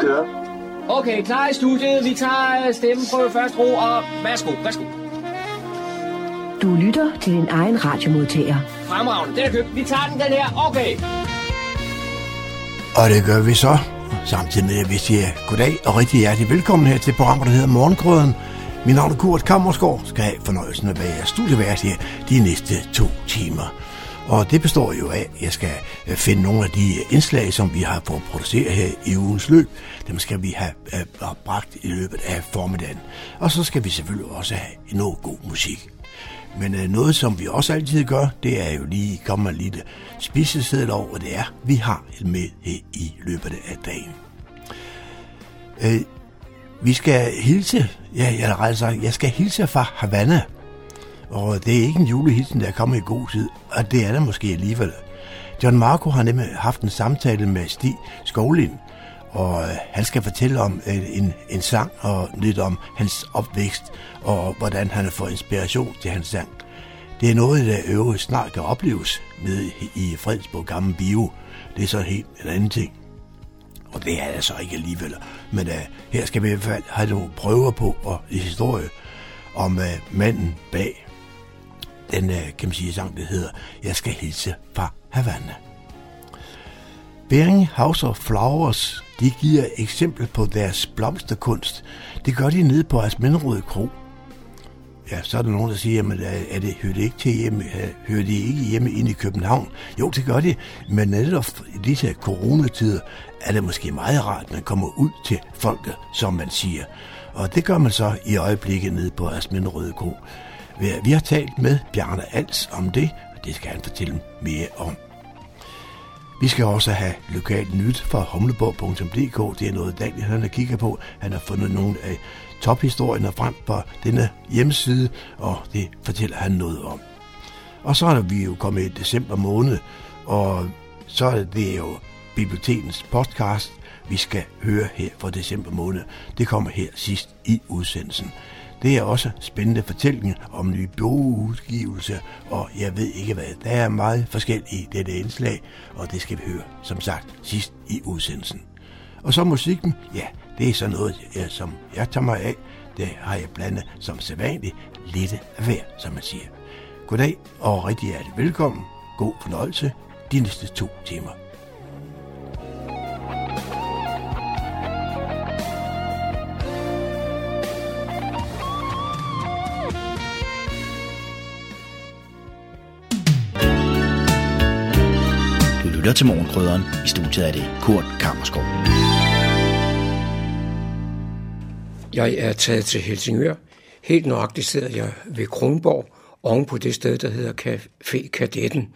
Kører. Okay, klar i studiet. Vi tager stemmeprøve først ro, og værsgo, værsgo. Du lytter til din egen radiomodtager. Fremragende, den er købt. Vi tager den, den her. Okay. Og det gør vi så, samtidig med at vi siger goddag og rigtig hjertelig velkommen her til programmet, der hedder Morgengrøden. Mit navn er Kurt Kammersgaard, skal have fornøjelsen af at være studievært her de næste to timer. Og det består jo af, at jeg skal øh, finde nogle af de øh, indslag, som vi har fået produceret her i ugens løb. Dem skal vi have øh, bragt i løbet af formiddagen. Og så skal vi selvfølgelig også have noget god musik. Men øh, noget, som vi også altid gør, det er jo lige komme lidt spiseseddel over, hvad det er, vi har med her i løbet af dagen. Øh, vi skal hilse, ja, jeg har sagt, jeg skal hilse fra Havana. Og det er ikke en julehilsen, der kommer i god tid, og det er det måske alligevel. John Marco har nemlig haft en samtale med Stig Skovlind, og øh, han skal fortælle om øh, en, en sang og lidt om hans opvækst og hvordan han har fået inspiration til hans sang. Det er noget, der øvrigt snart kan opleves nede i Fredsborg Gamle Bio. Det er så helt en anden ting. Og det er det så ikke alligevel. Men uh, her skal vi i hvert fald have nogle prøver på og historie om uh, manden bag den, øh, kan man sige, sang, der hedder Jeg skal hilse fra Havana. Bering House of Flowers, de giver eksempel på deres blomsterkunst. Det gør de nede på Asmenrød Kro. Ja, så er der nogen, der siger, jamen, er det, hører det ikke til hjemme, øh, hører de ikke hjemme ind i København? Jo, det gør de, men netop i disse coronatider er det måske meget rart, at man kommer ud til folket, som man siger. Og det gør man så i øjeblikket nede på Asmenrød Kro. Vi har talt med Bjarne Als om det, og det skal han fortælle mere om. Vi skal også have lokalt nyt fra humleborg.dk. Det er noget, Daniel han kigger på. Han har fundet nogle af tophistorierne frem på denne hjemmeside, og det fortæller han noget om. Og så er vi jo kommet i december måned, og så er det jo bibliotekens podcast, vi skal høre her for december måned. Det kommer her sidst i udsendelsen. Det er også spændende fortællinger om nye bogudgivelser, og jeg ved ikke hvad. Der er meget forskelligt i dette indslag, og det skal vi høre, som sagt, sidst i udsendelsen. Og så musikken, ja, det er så noget, som jeg tager mig af. Det har jeg blandet som sædvanligt lidt af hver, som man siger. Goddag og rigtig hjertelig velkommen. God fornøjelse de næste to timer. Lytter til Morgenkrydderen. I studiet er det Kurt Kammerskov. Jeg er taget til Helsingør. Helt nøjagtigt sidder jeg ved Kronborg, oven på det sted, der hedder Café Kadetten.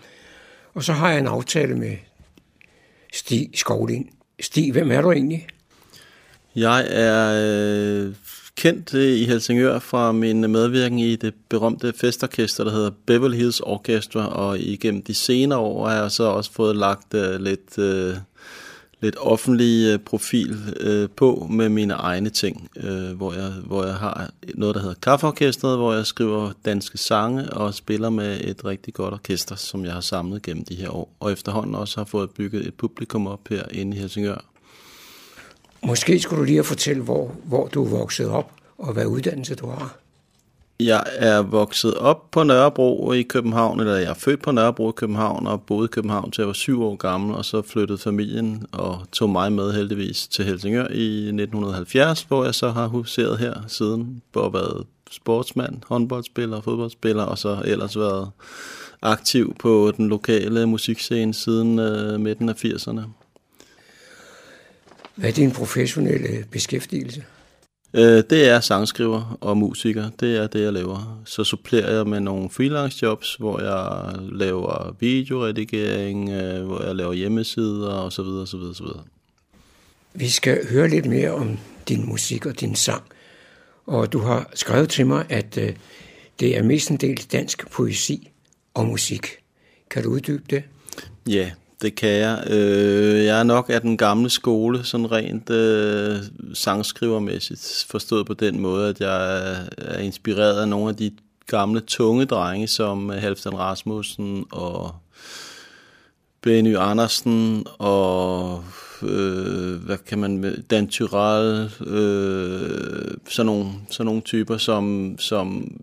Og så har jeg en aftale med Stig Skovlind. Stig, hvem er du egentlig? Jeg er øh, kendt i Helsingør fra min medvirken i det berømte festorkester, der hedder Beverly Hills Orchestra, og igennem de senere år har jeg så også fået lagt øh, lidt, øh, lidt offentlig øh, profil på med mine egne ting, hvor, jeg, hvor jeg har noget, der hedder Kaffeorkestret, hvor jeg skriver danske sange og spiller med et rigtig godt orkester, som jeg har samlet gennem de her år, og efterhånden også har fået bygget et publikum op her inde i Helsingør. Måske skulle du lige fortælle, hvor, hvor du er vokset op, og hvad uddannelse du har. Jeg er vokset op på Nørrebro i København, eller jeg er født på Nørrebro i København, og boede i København til jeg var syv år gammel, og så flyttede familien og tog mig med heldigvis til Helsingør i 1970, hvor jeg så har huseret her siden, hvor jeg været sportsmand, håndboldspiller, fodboldspiller, og så ellers været aktiv på den lokale musikscene siden øh, midten af 80'erne. Hvad er din professionelle beskæftigelse? Øh, det er sangskriver og musiker. Det er det, jeg laver. Så supplerer jeg med nogle freelance jobs, hvor jeg laver videoredigering, øh, hvor jeg laver hjemmesider osv. osv., osv. Vi skal høre lidt mere om din musik og din sang. Og du har skrevet til mig, at øh, det er mestendels dansk poesi og musik. Kan du uddybe det? Ja, det kan jeg. Øh, jeg er nok af den gamle skole, sådan rent øh, sangskrivermæssigt, forstået på den måde, at jeg er inspireret af nogle af de gamle tunge drenge, som Halvdan Rasmussen og Benny Andersen og øh, hvad kan man med, Dan Tyrell, øh, sådan, nogle, sådan nogle typer, som, som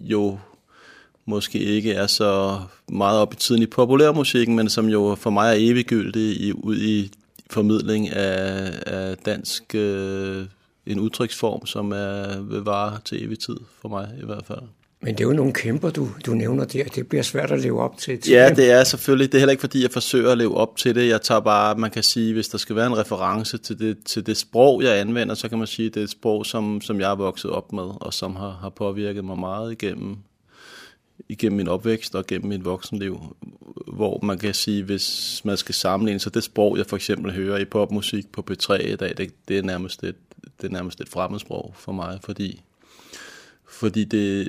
jo måske ikke er så meget op i tiden i populærmusikken, men som jo for mig er eviggyldig i, ud i formidling af, af dansk, øh, en udtryksform, som er vil vare til evig tid for mig i hvert fald. Men det er jo nogle kæmper, du, du nævner der. Det bliver svært at leve op til. ja, det er selvfølgelig. Det er heller ikke, fordi jeg forsøger at leve op til det. Jeg tager bare, man kan sige, hvis der skal være en reference til det, til det sprog, jeg anvender, så kan man sige, det er et sprog, som, som jeg er vokset op med, og som har, har påvirket mig meget igennem, igennem min opvækst og gennem mit voksenliv. Hvor man kan sige, hvis man skal sammenligne, så det sprog, jeg for eksempel hører i popmusik på P3 i dag, det, det, er, nærmest et, det er nærmest et fremmedsprog for mig, fordi fordi det,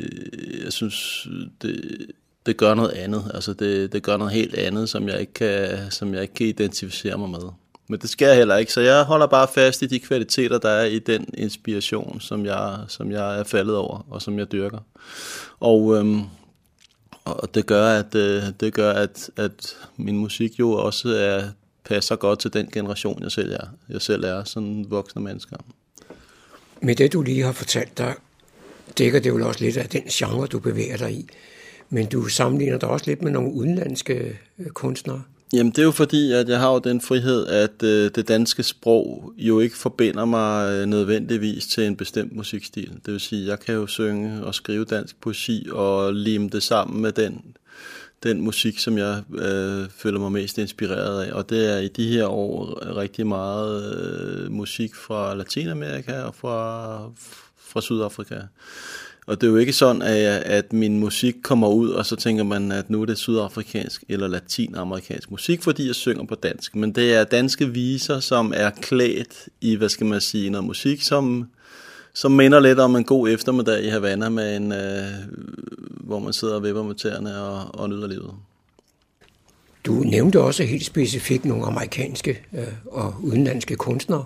jeg synes, det, det gør noget andet. Altså det, det gør noget helt andet, som jeg, ikke kan, som jeg ikke kan identificere mig med. Men det skal jeg heller ikke, så jeg holder bare fast i de kvaliteter, der er i den inspiration, som jeg, som jeg er faldet over, og som jeg dyrker. Og, øhm, og det gør, at, øh, det gør at, at min musik jo også er, passer godt til den generation, jeg selv er. Jeg selv er sådan voksne mennesker. Med det, du lige har fortalt, der dækker det jo også lidt af den genre, du bevæger dig i. Men du sammenligner dig også lidt med nogle udenlandske øh, kunstnere. Jamen det er jo fordi, at jeg har jo den frihed, at øh, det danske sprog jo ikke forbinder mig øh, nødvendigvis til en bestemt musikstil. Det vil sige, jeg kan jo synge og skrive dansk poesi og lime det sammen med den, den musik, som jeg øh, føler mig mest inspireret af. Og det er i de her år rigtig meget øh, musik fra Latinamerika og fra, fra Sydafrika. Og det er jo ikke sådan, at, at min musik kommer ud, og så tænker man, at nu er det sydafrikansk eller latinamerikansk musik, fordi jeg synger på dansk. Men det er danske viser, som er klædt i, hvad skal man sige, noget musik, som, som minder lidt om en god eftermiddag i Havana, med en, øh, hvor man sidder og vipper med tæerne og, og nyder livet. Du nævnte også helt specifikt nogle amerikanske øh, og udenlandske kunstnere.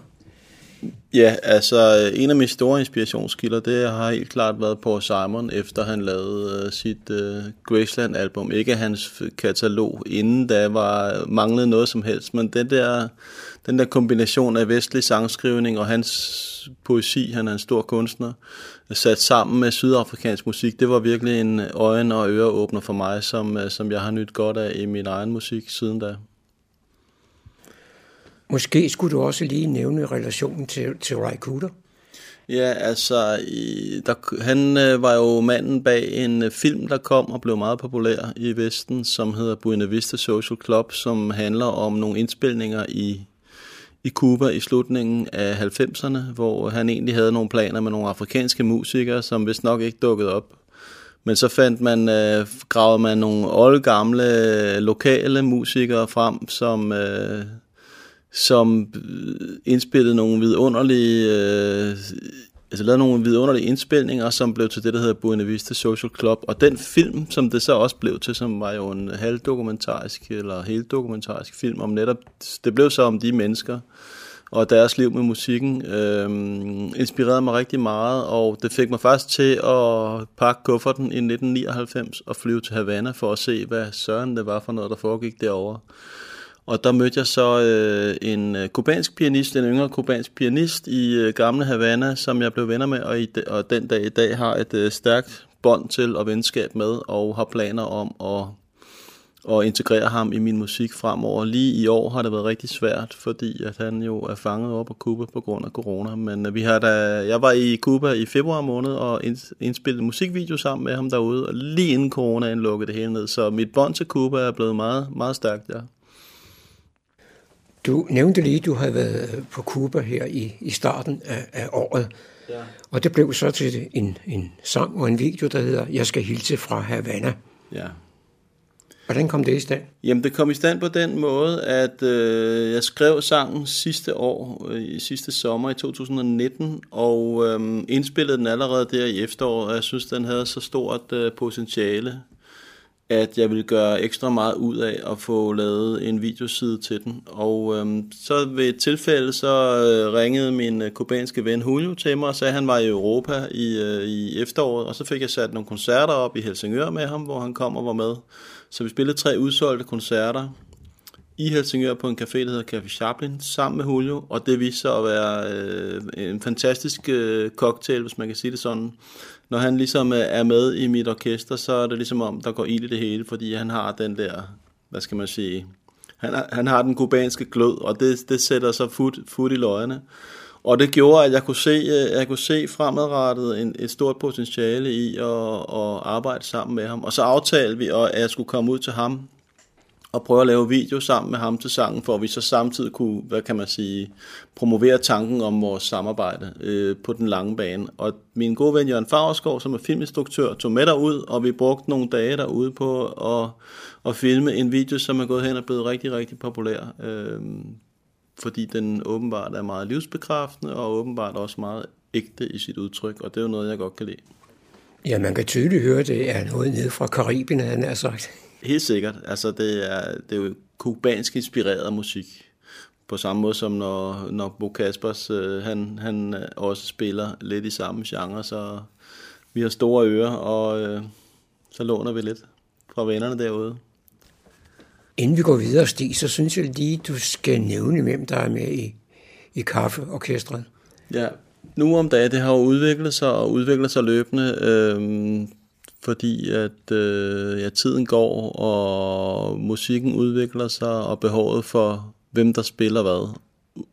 Ja, altså øh, en af mine store inspirationskilder, det har helt klart været på Simon, efter han lavede uh, sit uh, Graceland-album. Ikke hans katalog, inden da var manglede noget som helst, men den der, den der kombination af vestlig sangskrivning og hans poesi, han er en stor kunstner, sat sammen med sydafrikansk musik, det var virkelig en øjen- og øreåbner for mig, som, som jeg har nyt godt af i min egen musik siden da. Måske skulle du også lige nævne relationen til, til Ray Cooter. Ja, altså, der, han øh, var jo manden bag en øh, film, der kom og blev meget populær i Vesten, som hedder Buena Vista Social Club, som handler om nogle indspilninger i, i Cuba i slutningen af 90'erne, hvor han egentlig havde nogle planer med nogle afrikanske musikere, som vist nok ikke dukkede op. Men så fandt man, øh, gravede man nogle oldgamle lokale musikere frem, som... Øh, som øh, indspillede nogle vidunderlige, øh, altså lavede nogle vidunderlige indspilninger, som blev til det, der hedder Buena Vista Social Club. Og den film, som det så også blev til, som var jo en halvdokumentarisk eller helt dokumentarisk film om netop, det blev så om de mennesker og deres liv med musikken, øh, inspirerede mig rigtig meget, og det fik mig faktisk til at pakke kufferten i 1999 og flyve til Havana for at se, hvad søren det var for noget, der foregik derovre. Og der mødte jeg så øh, en øh, kubansk pianist, en yngre kubansk pianist i øh, gamle Havana, som jeg blev venner med, og, i, og den dag i dag har et øh, stærkt bånd til og venskab med, og har planer om at, at integrere ham i min musik fremover. Lige i år har det været rigtig svært, fordi at han jo er fanget op på Cuba på grund af corona. Men øh, vi har da, jeg var i Cuba i februar måned og indspillede musikvideo sammen med ham derude, og lige inden coronaen lukkede det hele ned. Så mit bånd til Cuba er blevet meget, meget stærkt, ja. Du nævnte lige, at du havde været på Cuba her i, i starten af, af året. Ja. Og det blev så til en, en sang og en video, der hedder Jeg skal hilse fra Havana. Ja. Hvordan kom det i stand? Jamen, det kom i stand på den måde, at øh, jeg skrev sangen sidste år, øh, i sidste sommer i 2019, og øh, indspillede den allerede der i efteråret, og jeg synes, den havde så stort øh, potentiale at jeg ville gøre ekstra meget ud af at få lavet en videoside til den. Og øhm, så ved et tilfælde, så øh, ringede min øh, kubanske ven Julio til mig og sagde, at han var i Europa i, øh, i efteråret, og så fik jeg sat nogle koncerter op i Helsingør med ham, hvor han kom og var med. Så vi spillede tre udsolgte koncerter i Helsingør på en café, der hedder Café Chaplin, sammen med Julio, og det viste sig at være øh, en fantastisk øh, cocktail, hvis man kan sige det sådan. Når han ligesom øh, er med i mit orkester, så er det ligesom om, der går ild i det hele, fordi han har den der, hvad skal man sige, han, har, han har den kubanske glød, og det, det sætter så fod, fod i løjerne. Og det gjorde, at jeg kunne se, øh, jeg kunne se fremadrettet en, et stort potentiale i at, at arbejde sammen med ham. Og så aftalte vi, at jeg skulle komme ud til ham og prøve at lave video sammen med ham til sangen, for at vi så samtidig kunne, hvad kan man sige, promovere tanken om vores samarbejde øh, på den lange bane. Og min gode ven Jørgen Fagerskov, som er filminstruktør, tog med derud, og vi brugte nogle dage derude på at, at filme en video, som er gået hen og blevet rigtig, rigtig populær. Øh, fordi den åbenbart er meget livsbekræftende, og åbenbart også meget ægte i sit udtryk, og det er jo noget, jeg godt kan lide. Ja, man kan tydeligt høre, at det er noget nede fra Karibien, han har sagt. Helt sikkert. Altså, det er, det er jo kubansk inspireret musik. På samme måde som når, når Bo Kaspers, øh, han, han også spiller lidt i samme genre, så vi har store ører, og øh, så låner vi lidt fra vennerne derude. Inden vi går videre, Stig, så synes jeg lige, du skal nævne, hvem der er med i, i kaffeorkestret. Ja, nu om dagen, det har jo udviklet sig og udviklet sig løbende, øh, fordi at øh, ja, tiden går, og musikken udvikler sig, og behovet for, hvem der spiller hvad,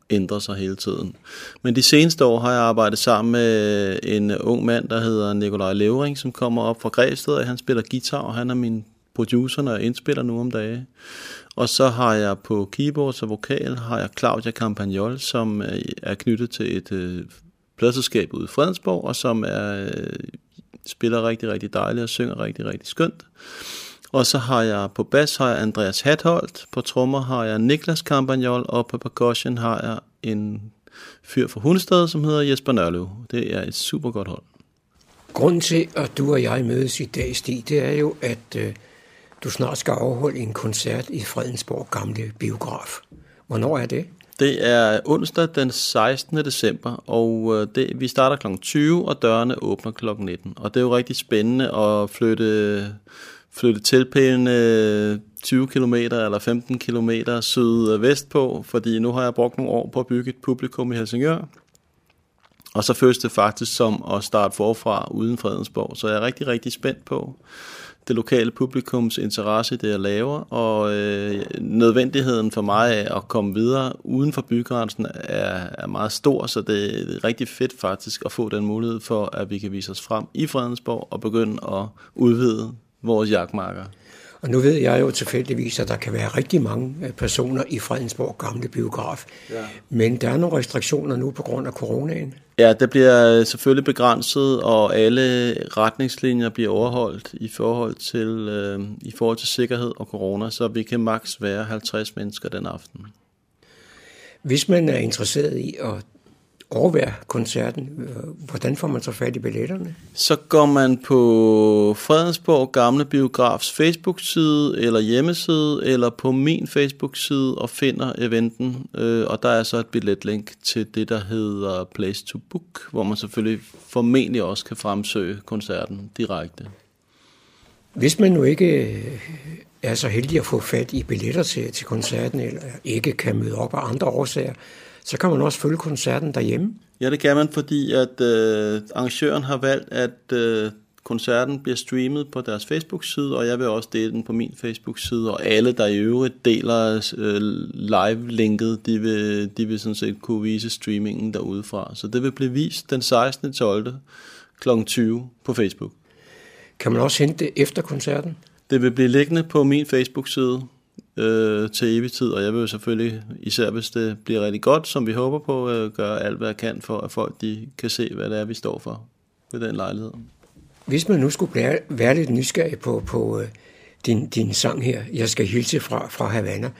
ændrer sig hele tiden. Men de seneste år har jeg arbejdet sammen med en ung mand, der hedder Nikolaj Levering, som kommer op fra Græsted, og han spiller guitar, og han er min producer, når jeg indspiller nu om dage. Og så har jeg på keyboards og vokal, har jeg Claudia Campagnol, som øh, er knyttet til et øh, pladselskab ude i Fredensborg, og som er, øh, spiller rigtig, rigtig dejligt og synger rigtig, rigtig skønt. Og så har jeg på bas har jeg Andreas Hatholdt, på trommer har jeg Niklas Campagnol, og på percussion har jeg en fyr fra Hundested, som hedder Jesper Nørlev. Det er et super godt hold. Grunden til, at du og jeg mødes i dag, Stig, det er jo, at øh, du snart skal afholde en koncert i Fredensborg Gamle Biograf. Hvornår er det? Det er onsdag den 16. december, og øh, det, vi starter kl. 20, og dørene åbner kl. 19. Og det er jo rigtig spændende at flytte, flytte tilpælende 20 øh, km eller 15 km syd-vest på, fordi nu har jeg brugt nogle år på at bygge et publikum i Helsingør. Og så føles det faktisk som at starte forfra uden Fredensborg, så jeg er rigtig, rigtig spændt på, det lokale publikums interesse i det, jeg laver, og øh, nødvendigheden for mig af at komme videre uden for bygrænsen er, er meget stor, så det er rigtig fedt faktisk at få den mulighed for, at vi kan vise os frem i Fredensborg og begynde at udvide vores jagtmarker. Og nu ved jeg jo tilfældigvis, at der kan være rigtig mange øh, personer i Fredensborg gamle biograf. Ja. Men der er nogle restriktioner nu på grund af coronaen. Ja, det bliver selvfølgelig begrænset, og alle retningslinjer bliver overholdt i forhold til, øh, i forhold til sikkerhed og corona, så vi kan maks være 50 mennesker den aften. Hvis man er interesseret i at overvære koncerten, hvordan får man så fat i billetterne? Så går man på Fredensborg Gamle Biografs Facebook-side eller hjemmeside, eller på min Facebook-side og finder eventen. Øh, og der er så et billetlink til det, der hedder Place to Book, hvor man selvfølgelig formentlig også kan fremsøge koncerten direkte. Hvis man nu ikke øh, er så heldig at få fat i billetter til, til koncerten, eller ikke kan møde op af andre årsager, så kan man også følge koncerten derhjemme. Ja, det kan man, fordi at øh, arrangøren har valgt, at øh, koncerten bliver streamet på deres Facebook-side, og jeg vil også dele den på min Facebook-side, og alle, der i øvrigt deler øh, live-linket, de vil, de vil sådan set kunne vise streamingen derudefra. Så det vil blive vist den 16. 12. kl. 20 på Facebook. Kan man også hente det efter koncerten? Det vil blive liggende på min Facebook-side, øh, til evig tid, og jeg vil selvfølgelig, især hvis det bliver rigtig godt, som vi håber på, øh, gøre alt, hvad jeg kan for, at folk de kan se, hvad det er, vi står for ved den lejlighed. Hvis man nu skulle være lidt nysgerrig på, på øh, din, din sang her, Jeg skal hilse fra, fra Havana,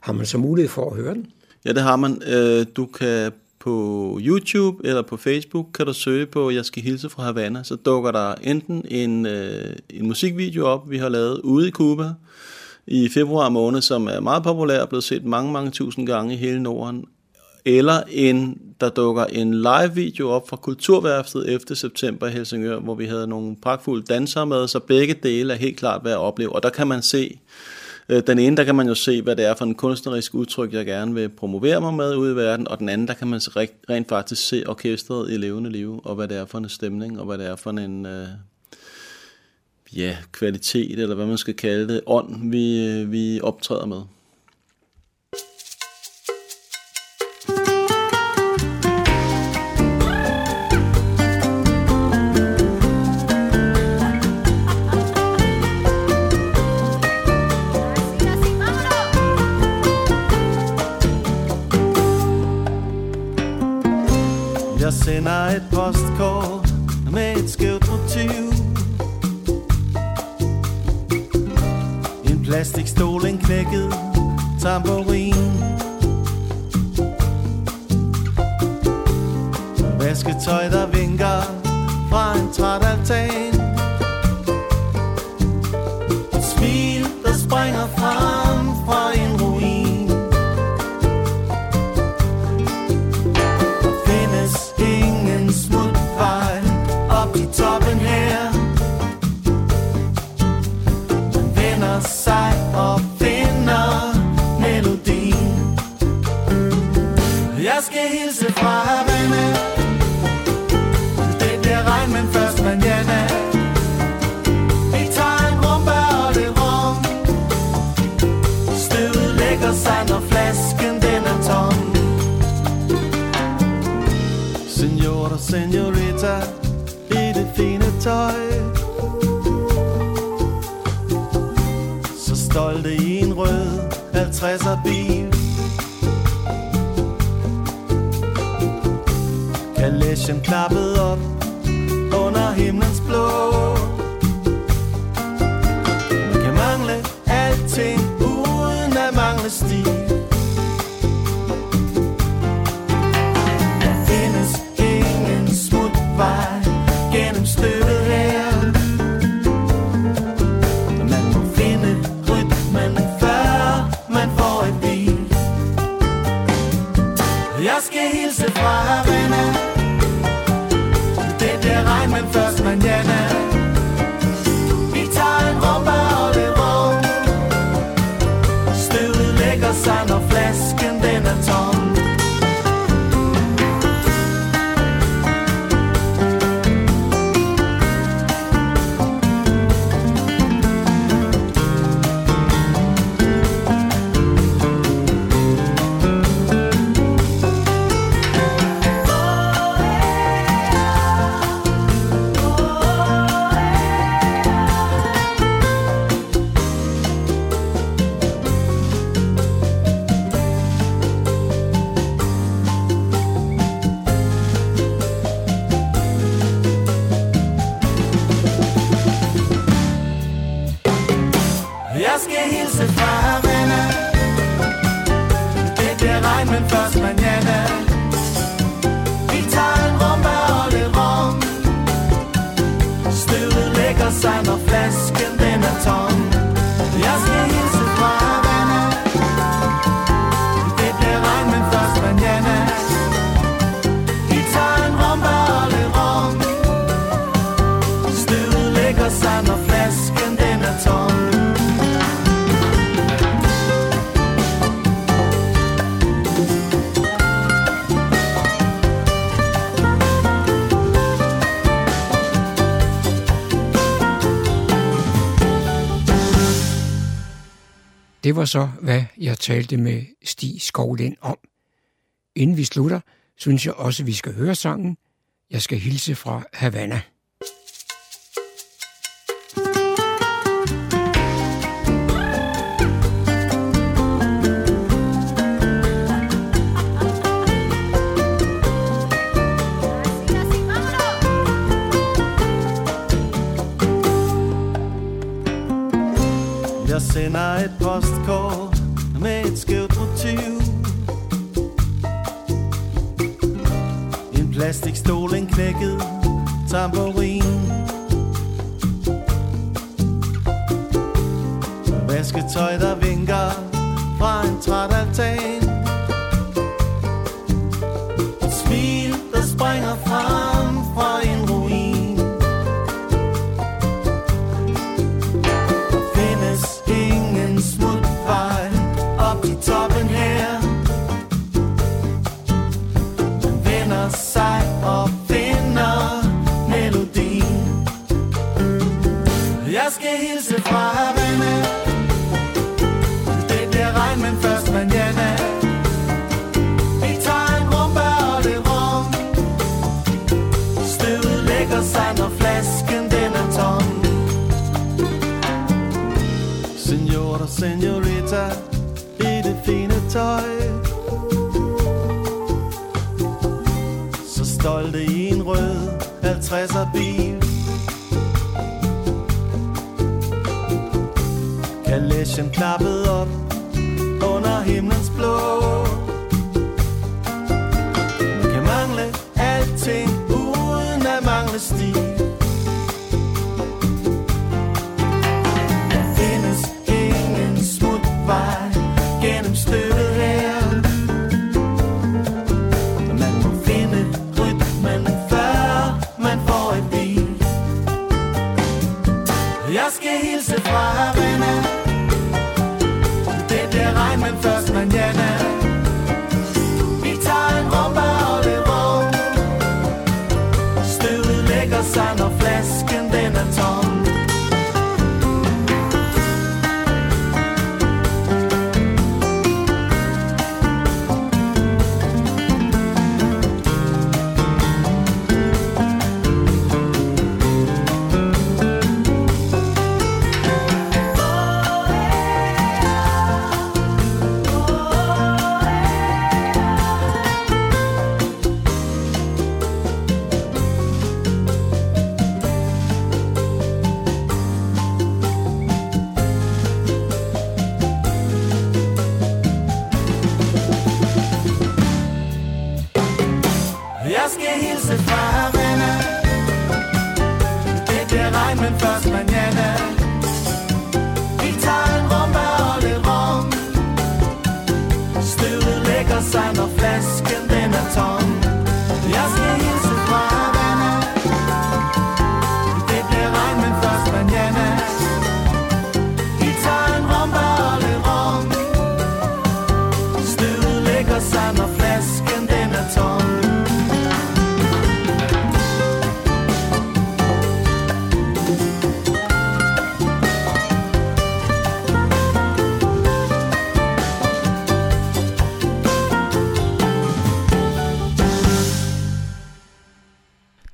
har man så mulighed for at høre den? Ja, det har man. Øh, du kan på YouTube eller på Facebook kan du søge på Jeg skal hilse fra Havana, så dukker der enten en, øh, en musikvideo op, vi har lavet ude i Cuba, i februar måned, som er meget populær og blevet set mange, mange tusind gange i hele Norden. Eller en, der dukker en live video op fra Kulturværftet efter september i Helsingør, hvor vi havde nogle pragtfulde dansere med, så begge dele er helt klart værd at opleve. Og der kan man se øh, den ene, der kan man jo se, hvad det er for en kunstnerisk udtryk, jeg gerne vil promovere mig med ude i verden, og den anden, der kan man rent faktisk se orkestret i levende liv, og hvad det er for en stemning, og hvad det er for en øh, ja, kvalitet, eller hvad man skal kalde det, ånd, vi, øh, vi optræder med. sender et postkort En plastikstol, en knækket tamburin. Vasketøj, der vinker 50'er bil Kalesjen klappede op under himlens blå. Man kan mangle alting uden at mangle stil Det var så, hvad jeg talte med Stig Skovlind om. Inden vi slutter, synes jeg også, vi skal høre sangen. Jeg skal hilse fra Havana. Sender et postkort med et skævt motiv. En plastikstol, en knækket tamburin. Vasketøj, der vinker fra en træt altan. 50'er bil Kalesjen klappede op under himlens blå.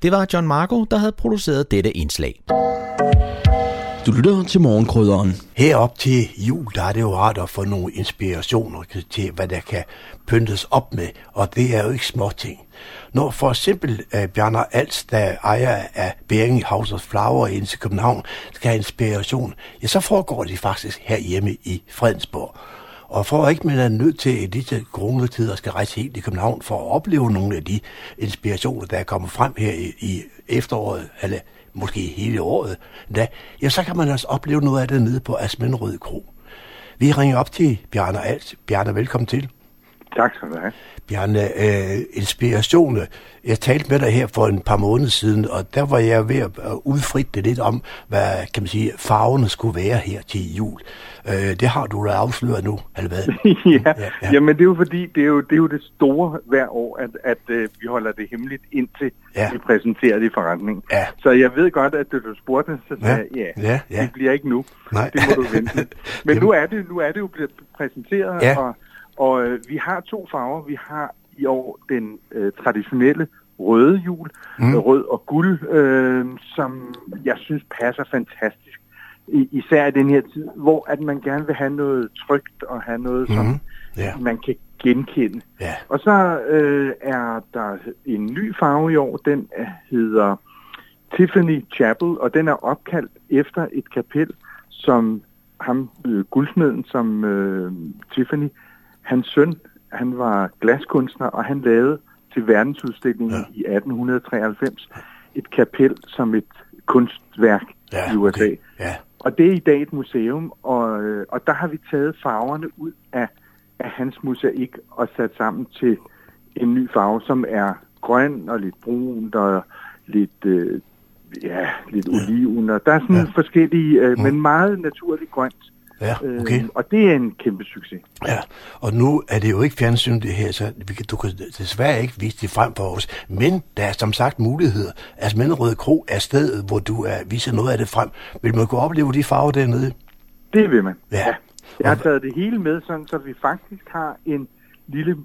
Det var John Marco, der havde produceret dette indslag. Du lytter til morgenkrydderen. Herop til jul, der er det jo rart at få nogle inspirationer til, hvad der kan pyntes op med, og det er jo ikke små ting. Når for eksempel uh, Bjarne Als, der ejer af Bering House of Flower i til København, skal have inspiration, ja, så foregår det faktisk herhjemme i Fredensborg. Og for at ikke man er nødt til i disse coronatider skal rejse helt i København for at opleve nogle af de inspirationer, der er kommet frem her i, i efteråret, eller måske hele året, da, ja, så kan man også opleve noget af det nede på Asmenrød Kro. Vi ringer op til Bjarne Alt. Bjarne, velkommen til. Tak skal du have. Bjarne, øh, inspirationer. Jeg talte med dig her for en par måneder siden, og der var jeg ved at udfritte det lidt om, hvad kan man sige, farverne skulle være her til jul. Øh, det har du da afsløret nu, eller hvad? ja, Ja, ja. ja. jamen det er jo fordi, det er jo det, er jo det store hver år, at, at uh, vi holder det hemmeligt indtil Ja. ja. vi præsenterer det i forretningen. Ja. Så jeg ved godt, at du spurgte, så sagde jeg, Ja, ja, ja, ja. det bliver ikke nu. Nej. Det må du vente. Men Jamen. nu er, det, nu er det jo blevet præsenteret, Ja. og, og øh, vi har to farver. Vi har i år den øh, traditionelle røde jul, mm. rød og guld, øh, som jeg synes passer fantastisk. I, især i den her tid, hvor at man gerne vil have noget trygt og have noget, som Mhm. Ja. man kan genkende. Ja. Og så øh, er der en ny farve i år, den øh, hedder Tiffany Chapel, og den er opkaldt efter et kapel, som ham, øh, guldsmeden, som øh, Tiffany, hans søn, han var glaskunstner, og han lavede til verdensudstillingen Ja. i 1893 et kapel som et kunstværk Ja, i USA. okay. Ja. Og det er i dag et museum, og, øh, og der har vi taget farverne ud af, af hans mosaik og sat sammen til en ny farve, som er grøn og lidt brun og lidt, øh, ja, lidt oliven. Og der er sådan Ja. forskellige, øh, men meget naturligt grønt. Ja, okay. Øh, og det er en kæmpe succes. Ja, og nu er det jo ikke fjernsyn det her, så vi kan, du kan desværre ikke vise det frem for os. Men der er som sagt muligheder. Altså Manderøde Kro er stedet, hvor du er, viser noget af det frem. Vil man kunne opleve de farver dernede? Det vil man. Ja. Jeg har taget det hele med, sådan, så vi faktisk har en lille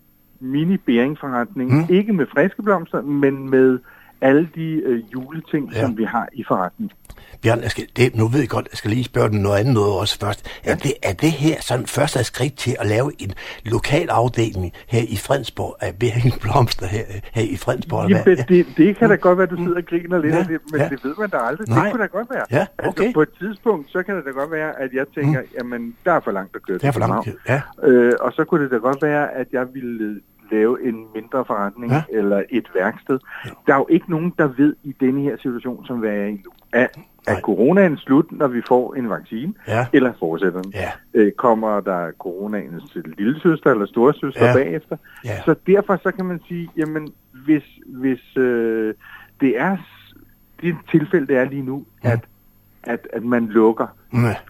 mini bæringforretning. Mm. Mm. Ikke med friske blomster, men med alle de øh, juleting, Ja. ja. som vi har i forretningen. Bjørn, jeg skal, det, nu ved jeg godt, jeg skal lige spørge dig noget andet noget også først. Er, det, er det her sådan første skridt til at lave en lokal afdeling her i Fredensborg af Beringens Blomster her, her i Fredensborg? Jamen, hvad? det, det kan da godt være, du sidder og griner lidt Ja, af det, men ja. det ved man da aldrig. Nej. Det kunne da godt være. Ja, okay. Altså, på et tidspunkt, så kan det da godt være, at jeg tænker, jamen, der er for langt at køre Det er for langt. Ja. Øh, og så kunne det da godt være, at jeg ville lave en mindre forretning Ja. ja. eller et værksted. Der er jo ikke nogen, der ved i denne her situation, som vi er i nu. Er, er coronaen slut, når vi får en vaccine, Ja. eller fortsætter den? Ja. Øh, kommer der coronaens lille søster eller storesøster Ja. ja. bagefter? Ja. Så derfor så kan man sige, jamen hvis, hvis øh, det er det tilfælde, det er lige nu, Mm. at, at, at man lukker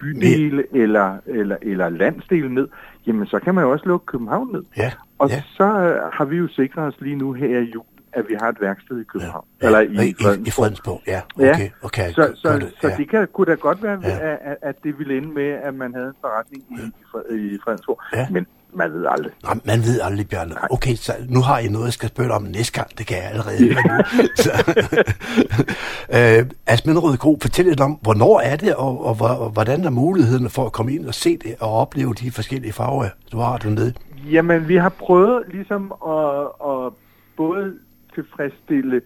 bydele eller, eller, eller landsdele ned, jamen så kan man jo også lukke København ned. Ja. Og ja. så øh, har vi jo sikret os lige nu her i jul, at vi har et værksted i København. Ja, Eller i, i, i, i Fredensborg. Fredensborg, ja. Okay, okay. Så, så, det, så ja. det kan, kunne da godt være, Ja. at, at det ville ende med, at man havde en forretning i, i Fredensborg. Ja. Men man ved aldrig. Nej, man ved aldrig, Bjørn. Okay, så nu har I noget, jeg skal spørge om næste gang. Det kan jeg allerede nu. Så, øh, Asminderød Kro, fortæl lidt om, hvornår er det, og, og, og hvordan er muligheden for at komme ind og se det, og opleve de forskellige farver, du har dernede? Jamen, vi har prøvet ligesom at, at både tilfredsstille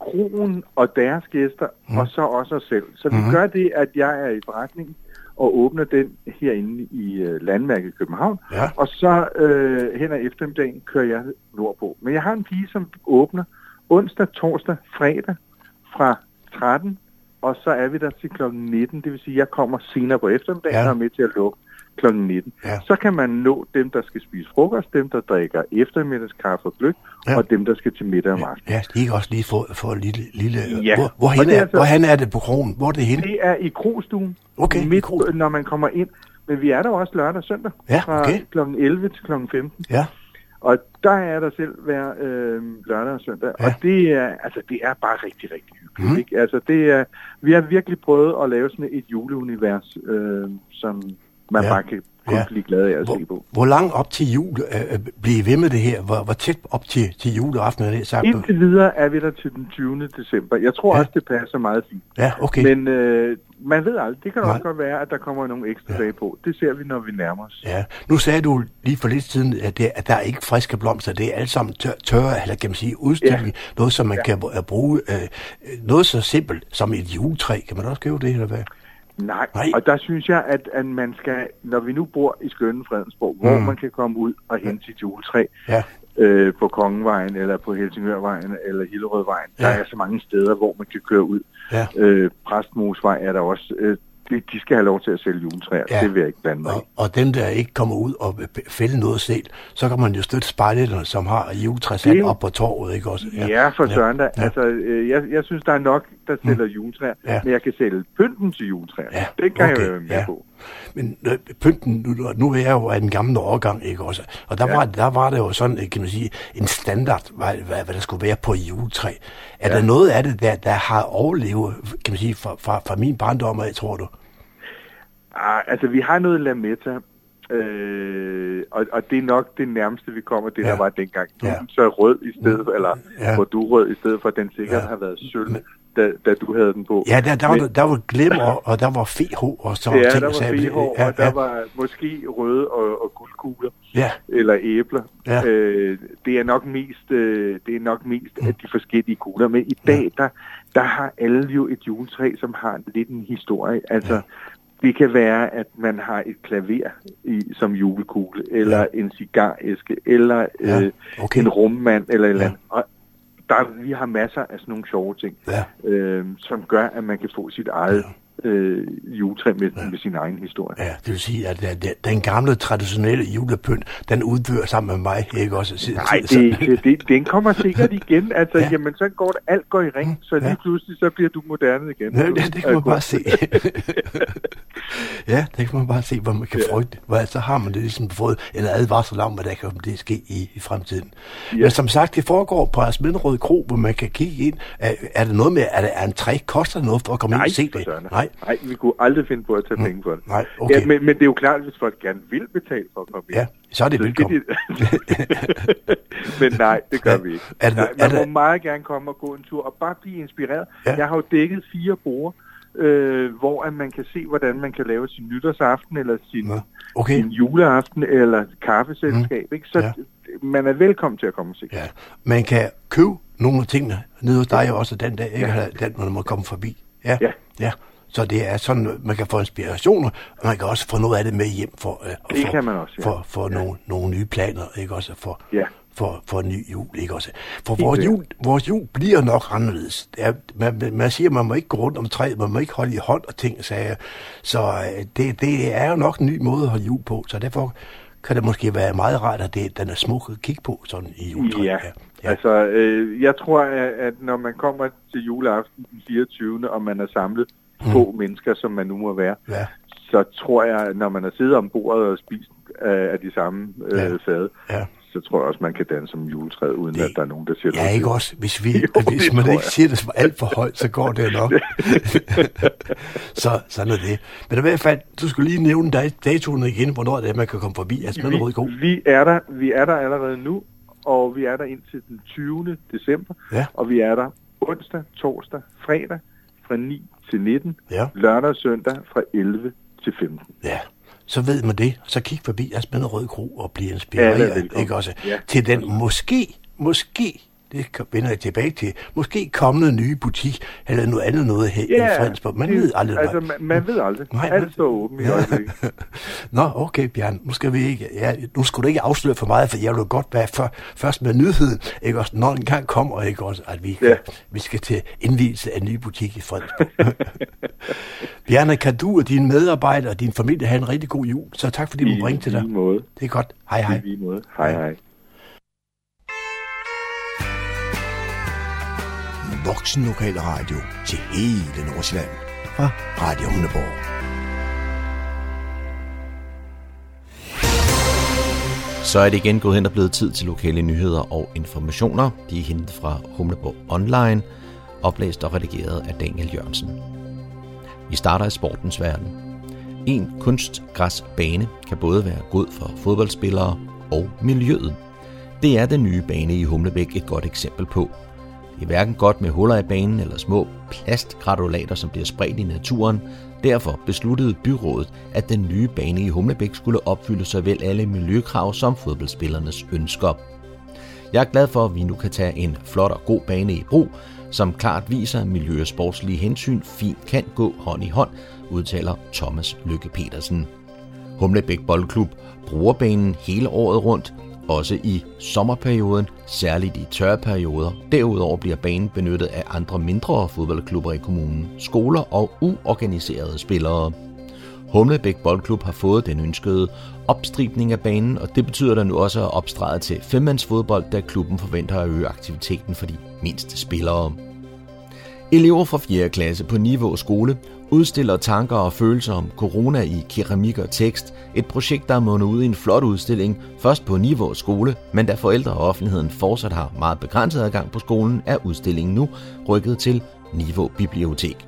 kronen og deres gæster, mm. og så også os selv. Så vi Mhm. gør det, at jeg er i forretningen og åbner den herinde i uh, Landmærket København, Ja. og så øh, hen ad eftermiddagen kører jeg nordpå. Men jeg har en pige, som åbner onsdag, torsdag, fredag fra 13, og så er vi der til klokken 19, det vil sige, at jeg kommer senere på eftermiddagen Ja. og er med til at lukke klokken 19. Ja. Så kan man nå dem, der skal spise frokost, dem, der drikker eftermiddagskaffe og gløk, Ja. og dem, der skal til middag om aftenen. Ja, de kan også lige få, få en lille... lille Ja, hvor, og hvorhen, det er altså- hvorhen er det på krogen? Hvor er det henne? Det er i krogstuen, Okay, i midt, Krogstuen. når man kommer ind. Men vi er der også lørdag og søndag, Ja, fra okay. klokken 11 til klokken 15. Ja, Og der er der selv hver øh, lørdag og søndag. Ja. Og det er, altså, det er bare rigtig, rigtig hyggeligt. Mm. Ikke? Altså, det er, vi har virkelig prøvet at lave sådan et juleunivers, øh, som man Ja. bare kan kun Ja. blive glad af at se hvor, på. hvor langt op til jul øh, øh, bliver I ved med det her? Hvor, hvor tæt op til, til juleaften er det sagt? Indtil videre er vi der til den 20. december. Jeg tror Ja. ja. også, det passer meget fint. Ja, okay. Men øh, man ved aldrig. Det kan Nej. også godt være, at der kommer nogle ekstra Ja. dage på. Det ser vi, når vi nærmer os. Ja, nu sagde du lige for lidt siden, at, det, at der er ikke friske blomster. Det er alt sammen tør, tørre, eller kan man sige, udstilling. Ja. Noget, som man ja. kan øh, bruge. Øh, noget så simpelt som et juletræ. Kan man også købe det, eller hvad? Nej. Nej. Og der synes jeg, at, at man skal, når vi nu bor i skønne Fredensborg, hvor Mm. man kan komme ud og hente sit juletræ Ja, øh, på Kongevejen, eller på Helsingørvejen, eller Hillerødvejen, Ja. der er så mange steder, hvor man kan køre ud. ja. Øh, Præstmosvej er der også. Øh, de, de skal have lov til at sælge juletræer. Ja. Det vil jeg ikke blande mig. Og, og dem, der ikke kommer ud og fælde noget selv, så kan man jo støtte spejlerne, som har juletræsand op på torvet, ikke også? Ja, ja for søren da. Ja. Altså, øh, jeg, jeg synes, der er nok, der sælger mm. juletræer, Ja. men jeg kan sælge pynten til juletræer. Ja, Det kan okay, jeg jo være med ja. på. Men øh, pynten, nu, nu er jeg jo af den gamle årgang, ikke også? Og der, ja. Var, der var det jo sådan, kan man sige, en standard, hvad, hvad, hvad der skulle være på et juletræ. Er ja. Der noget af det, der, der har overlevet, kan man sige, fra, fra, fra min barndom af, tror du? Ah, altså, vi har noget lametta, øh, og, og det er nok det nærmeste, vi kommer det, Ja. der var dengang. Ja. så rød i stedet for, eller Ja. hvor du rød i stedet for, den sikkert Ja. har været sølv, da, da du havde den på. Ja, der, der, var, der var glimmer, og der var fehå, og så Ja, ting der var fehår, ja, og der ja, var måske røde og, og guldkugler, ja, eller æbler. Ja. Øh, det er nok mest, øh, det er nok mest af de forskellige kugler. Men i dag, der, der har alle jo et juletræ, som har lidt en historie. Altså, Ja. det kan være, at man har et klaver i, som julekugle, eller Ja. en cigaræske, eller Ja, øh, okay. en rummand, eller et eller Ja. andet. Og der, vi har masser af sådan nogle sjove ting, ja. øh, som gør, at man kan få sit eget øh, juletræ med, med sin egen historie. Ja, det vil sige, at den, den gamle, traditionelle julepynt, den uddør sammen med mig, ikke også? Så- Nej, det, det, det, den kommer sikkert igen. Altså, Ja. ja. jamen, så går det, alt går i ring, så lige Ja. pludselig, så bliver du moderne igen. Ja, det, det kan man bare se. ja, det kan man bare se, hvor man kan Ja. frygte. Hvor, så har man det ligesom fået en advarsel om, hvad der kan det ske i, i fremtiden. Ja. Men som sagt, det foregår på Asminderød Kro, hvor man kan kigge ind. Er, er det noget med, at er en træ koster noget for at komme Nej, ind og se det? Nej, Nej, vi kunne aldrig finde på at tage penge for det. Nej, okay. Ja, men, men det er jo klart, hvis folk gerne vil betale for at komme ind. Ja, så er det skal velkommen. de- men nej, det gør Ja. vi ikke. Er det- nej, er man må det- meget gerne komme og gå en tur og bare blive inspireret. Ja. Jeg har jo dækket fire borde, øh, hvor at man kan se, hvordan man kan lave sin nytårsaften, eller sin, okay. sin juleaften, eller kaffeselskab. Ikke? Så Ja. man er velkommen til at komme og se. Ja. Man kan købe nogle af tingene nede hos dig også den dag, ikke? Ja. Den, man må komme forbi. Ja. Ja. ja. Så det er sådan, man kan få inspirationer, og man kan også få noget af det med hjem for, øh, Det for, kan man også, ja. for, for Ja. nogle, nogle nye planer, ikke også? For, Ja. for, for en ny jul, ikke også? For vores jul, vores jul bliver nok anderledes. Er, man, man siger, man må ikke gå rundt om træet, man må ikke holde i hånd og ting, sagde jeg. Så øh, det, det er jo nok en ny måde at holde jul på, så derfor kan det måske være meget rart, at det, den er smuk at kigge på sådan i juletræet. Ja, ja. altså øh, jeg tror, at, at når man kommer til juleaften den 24. og man er samlet mm. få mennesker, som man nu må være, Ja. så tror jeg, når man har siddet om bordet og spist øh, af de samme øh, Ja. fade, Ja. så tror jeg også, man kan danse som juletræet, uden Det- at der er nogen, der siger Ja, noget ikke til. også? Hvis, vi, Jo, hvis det man ikke siger det alt for højt, så går det nok. så sådan er det. Men i hvert fald, du skulle lige nævne dat- datoen igen, hvornår det er, man kan komme forbi. Altså, med Rød Ko. vi, vi, er der, vi er der allerede nu, og vi er der indtil den 20. december, Ja. og vi er der onsdag, torsdag, fredag fra 9 til 19, Ja. lørdag og søndag fra 11 til 15. Ja, så ved man det. Så kig forbi Asminde Rød Kro og er inspireret, velkommen. ikke også? Ja. Til den måske, måske, det kan- vender jeg tilbage til, måske kommende nye butik, eller noget andet noget her i Fredensborg. Man det- ved aldrig. Altså, man, man ved aldrig. Nej, Alt står åbent i øjeblikket. Nå, okay, Bjørn. Nu skal vi ikke... Ja, nu skulle du ikke afsløre for meget, for jeg vil godt være for, først med nyheden, ikke også? Når den gang kommer, ikke også? At vi, Ja. vi skal til indvielse af en ny butik i Fredensborg. Bjarne, kan du og dine medarbejdere og din familie have en rigtig god jul? Så tak, fordi du må ringe til dig. I måde. Det er godt. Hej, hej. I lige måde. Hej, hej. Voksen Lokal Radio til hele Nordsjælland fra Radio Hundeborg. Så er det igen gået hen og blevet tid til lokale nyheder og informationer. De er hentet fra Humleborg Online, oplæst og redigeret af Daniel Jørgensen. Vi starter i sportens verden. En kunstgræsbane kan både være god for fodboldspillere og miljøet. Det er den nye bane i Humlebæk et godt eksempel på. Det er hverken godt med huller i banen eller små plastgradulater, som bliver spredt i naturen. Derfor besluttede byrådet, at den nye bane i Humlebæk skulle opfylde såvel alle miljøkrav som fodboldspillernes ønsker. Jeg er glad for, at vi nu kan tage en flot og god bane i brug, som klart viser, at miljø- og sportslige hensyn fint kan gå hånd i hånd, udtaler Thomas Lykke Petersen. Humlebæk Boldklub bruger banen hele året rundt, også i sommerperioden, særligt i tørre perioder. Derudover bliver banen benyttet af andre mindre fodboldklubber i kommunen, skoler og uorganiserede spillere. Humlebæk Boldklub har fået den ønskede opstribning af banen, og det betyder, at der nu også er opstreget til femmandsfodbold, da klubben forventer at øge aktiviteten for de mindste spillere. Elever fra 4. klasse på Niveau skole udstiller tanker og følelser om corona i keramik og tekst. Et projekt, der er mundet ud i en flot udstilling, først på Niveau skole, men da forældre og offentligheden fortsat har meget begrænset adgang på skolen, er udstillingen nu rykket til Niveau Bibliotek.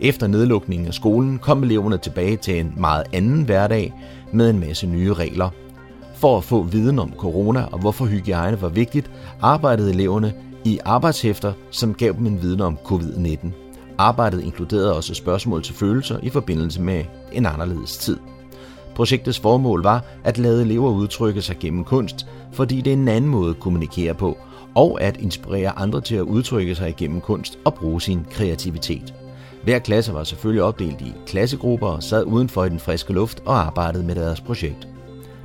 Efter nedlukningen af skolen kom eleverne tilbage til en meget anden hverdag med en masse nye regler. For at få viden om corona og hvorfor hygiejne var vigtigt, arbejdede eleverne i arbejdshæfter, som gav dem en viden om covid-19. Arbejdet inkluderede også spørgsmål til følelser i forbindelse med en anderledes tid. Projektets formål var at lade elever udtrykke sig gennem kunst, fordi det er en anden måde at kommunikere på, og at inspirere andre til at udtrykke sig gennem kunst og bruge sin kreativitet. Hver klasse var selvfølgelig opdelt i klassegrupper og sad udenfor i den friske luft og arbejdede med deres projekt.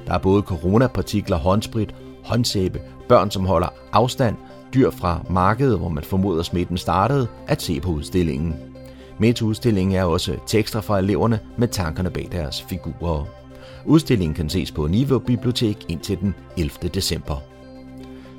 Der er både coronapartikler, håndsprit, håndsæbe, børn som holder afstand, dyr fra markedet, hvor man formoder smitten startede, at se på udstillingen. Med til udstillingen er også tekster fra eleverne med tankerne bag deres figurer. Udstillingen kan ses på Niveau Bibliotek indtil den 11. december.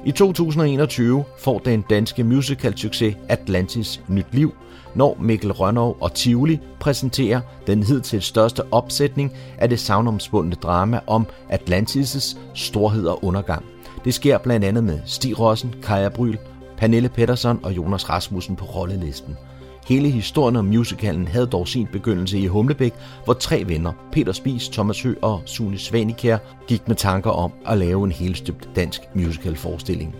I 2021 får den danske musical-succes Atlantis nyt liv, når Mikkel Rønnow og Tivoli præsenterer den hidtil største opsætning af det savnomspundne drama om Atlantis' storhed og undergang. Det sker blandt andet med Stig Rossen, Kaja Bryl, Pernille Pettersson og Jonas Rasmussen på rollelisten. Hele historien om musicalen havde dog sin begyndelse i Humlebæk, hvor tre venner, Peter Spis, Thomas Hø og Sune Svanikær, gik med tanker om at lave en helstøbt dansk musicalforestilling.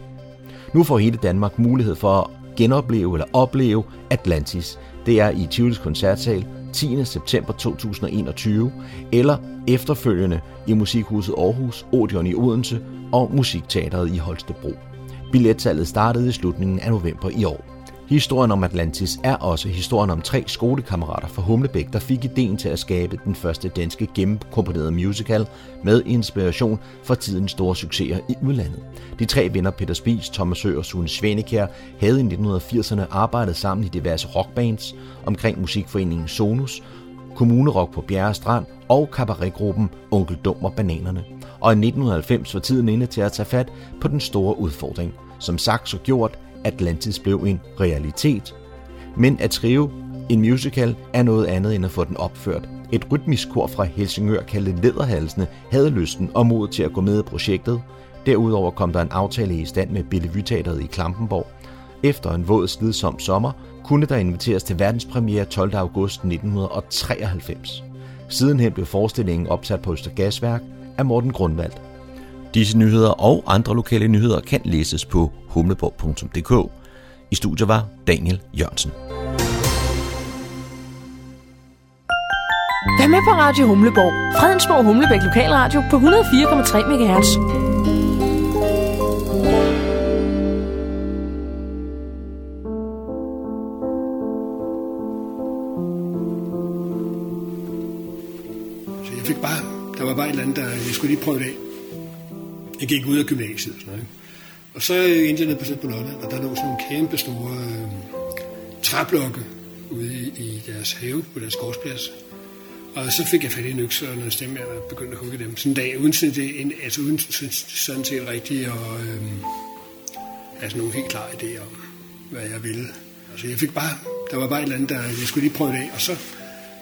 Nu får hele Danmark mulighed for at genopleve eller opleve Atlantis. Det er i Tivolis Koncertsal 10. september 2021, eller efterfølgende i Musikhuset Aarhus, Odeon i Odense og Musikteateret i Holstebro. Billetsalget startede i slutningen af november i år. Historien om Atlantis er også historien om tre skolekammerater fra Humlebæk, der fik ideen til at skabe den første danske gennemkomponerede musical med inspiration fra tidens store succeser i udlandet. De tre venner Peter Spies, Thomas Sø og Sune Svenekær havde i 1980'erne arbejdet sammen i diverse rockbands omkring musikforeningen Sonus, Kommunerok på Bjerre Strand og kabaretgruppen Onkel Dum og Bananerne. Og i 1990 var tiden inde til at tage fat på den store udfordring. Som sagt så gjort, Atlantis blev en realitet. Men at skrive en musical er noget andet end at få den opført. Et rytmisk kor fra Helsingør kaldet Lederhalsene havde lysten og mod til at gå med i projektet. Derudover kom der en aftale i stand med Bellevue i Klampenborg. Efter en våd slidsom sommer kunne der inviteres til verdenspremiere 12. august 1993. Sidenhen blev forestillingen opsat på Østergasværk af Morten Grundvald. Disse nyheder og andre lokale nyheder kan læses på humleborg.dk. I studiet var Daniel Jørgensen. Vær med på Radio Humleborg. Fredensborg Humlebæk Lokalradio på 104,3 MHz. Eller andet, der jeg skulle lige prøve det af. Jeg gik ud af gymnasiet og sådan noget. Og så endte jeg nede på, på Lolland, og der lå sådan nogle kæmpe store øh, træblokke ude i, i deres have på deres gårdsplads. Og så fik jeg fat i en økse og noget stemme, og begyndte at hugge dem. Sådan en dag, uden, sådan, det, en, altså uden sådan set rigtigt, og øh, altså nogle helt klare idéer om, hvad jeg ville. Altså jeg fik bare, der var bare et eller andet, der jeg skulle lige prøve det af, og så,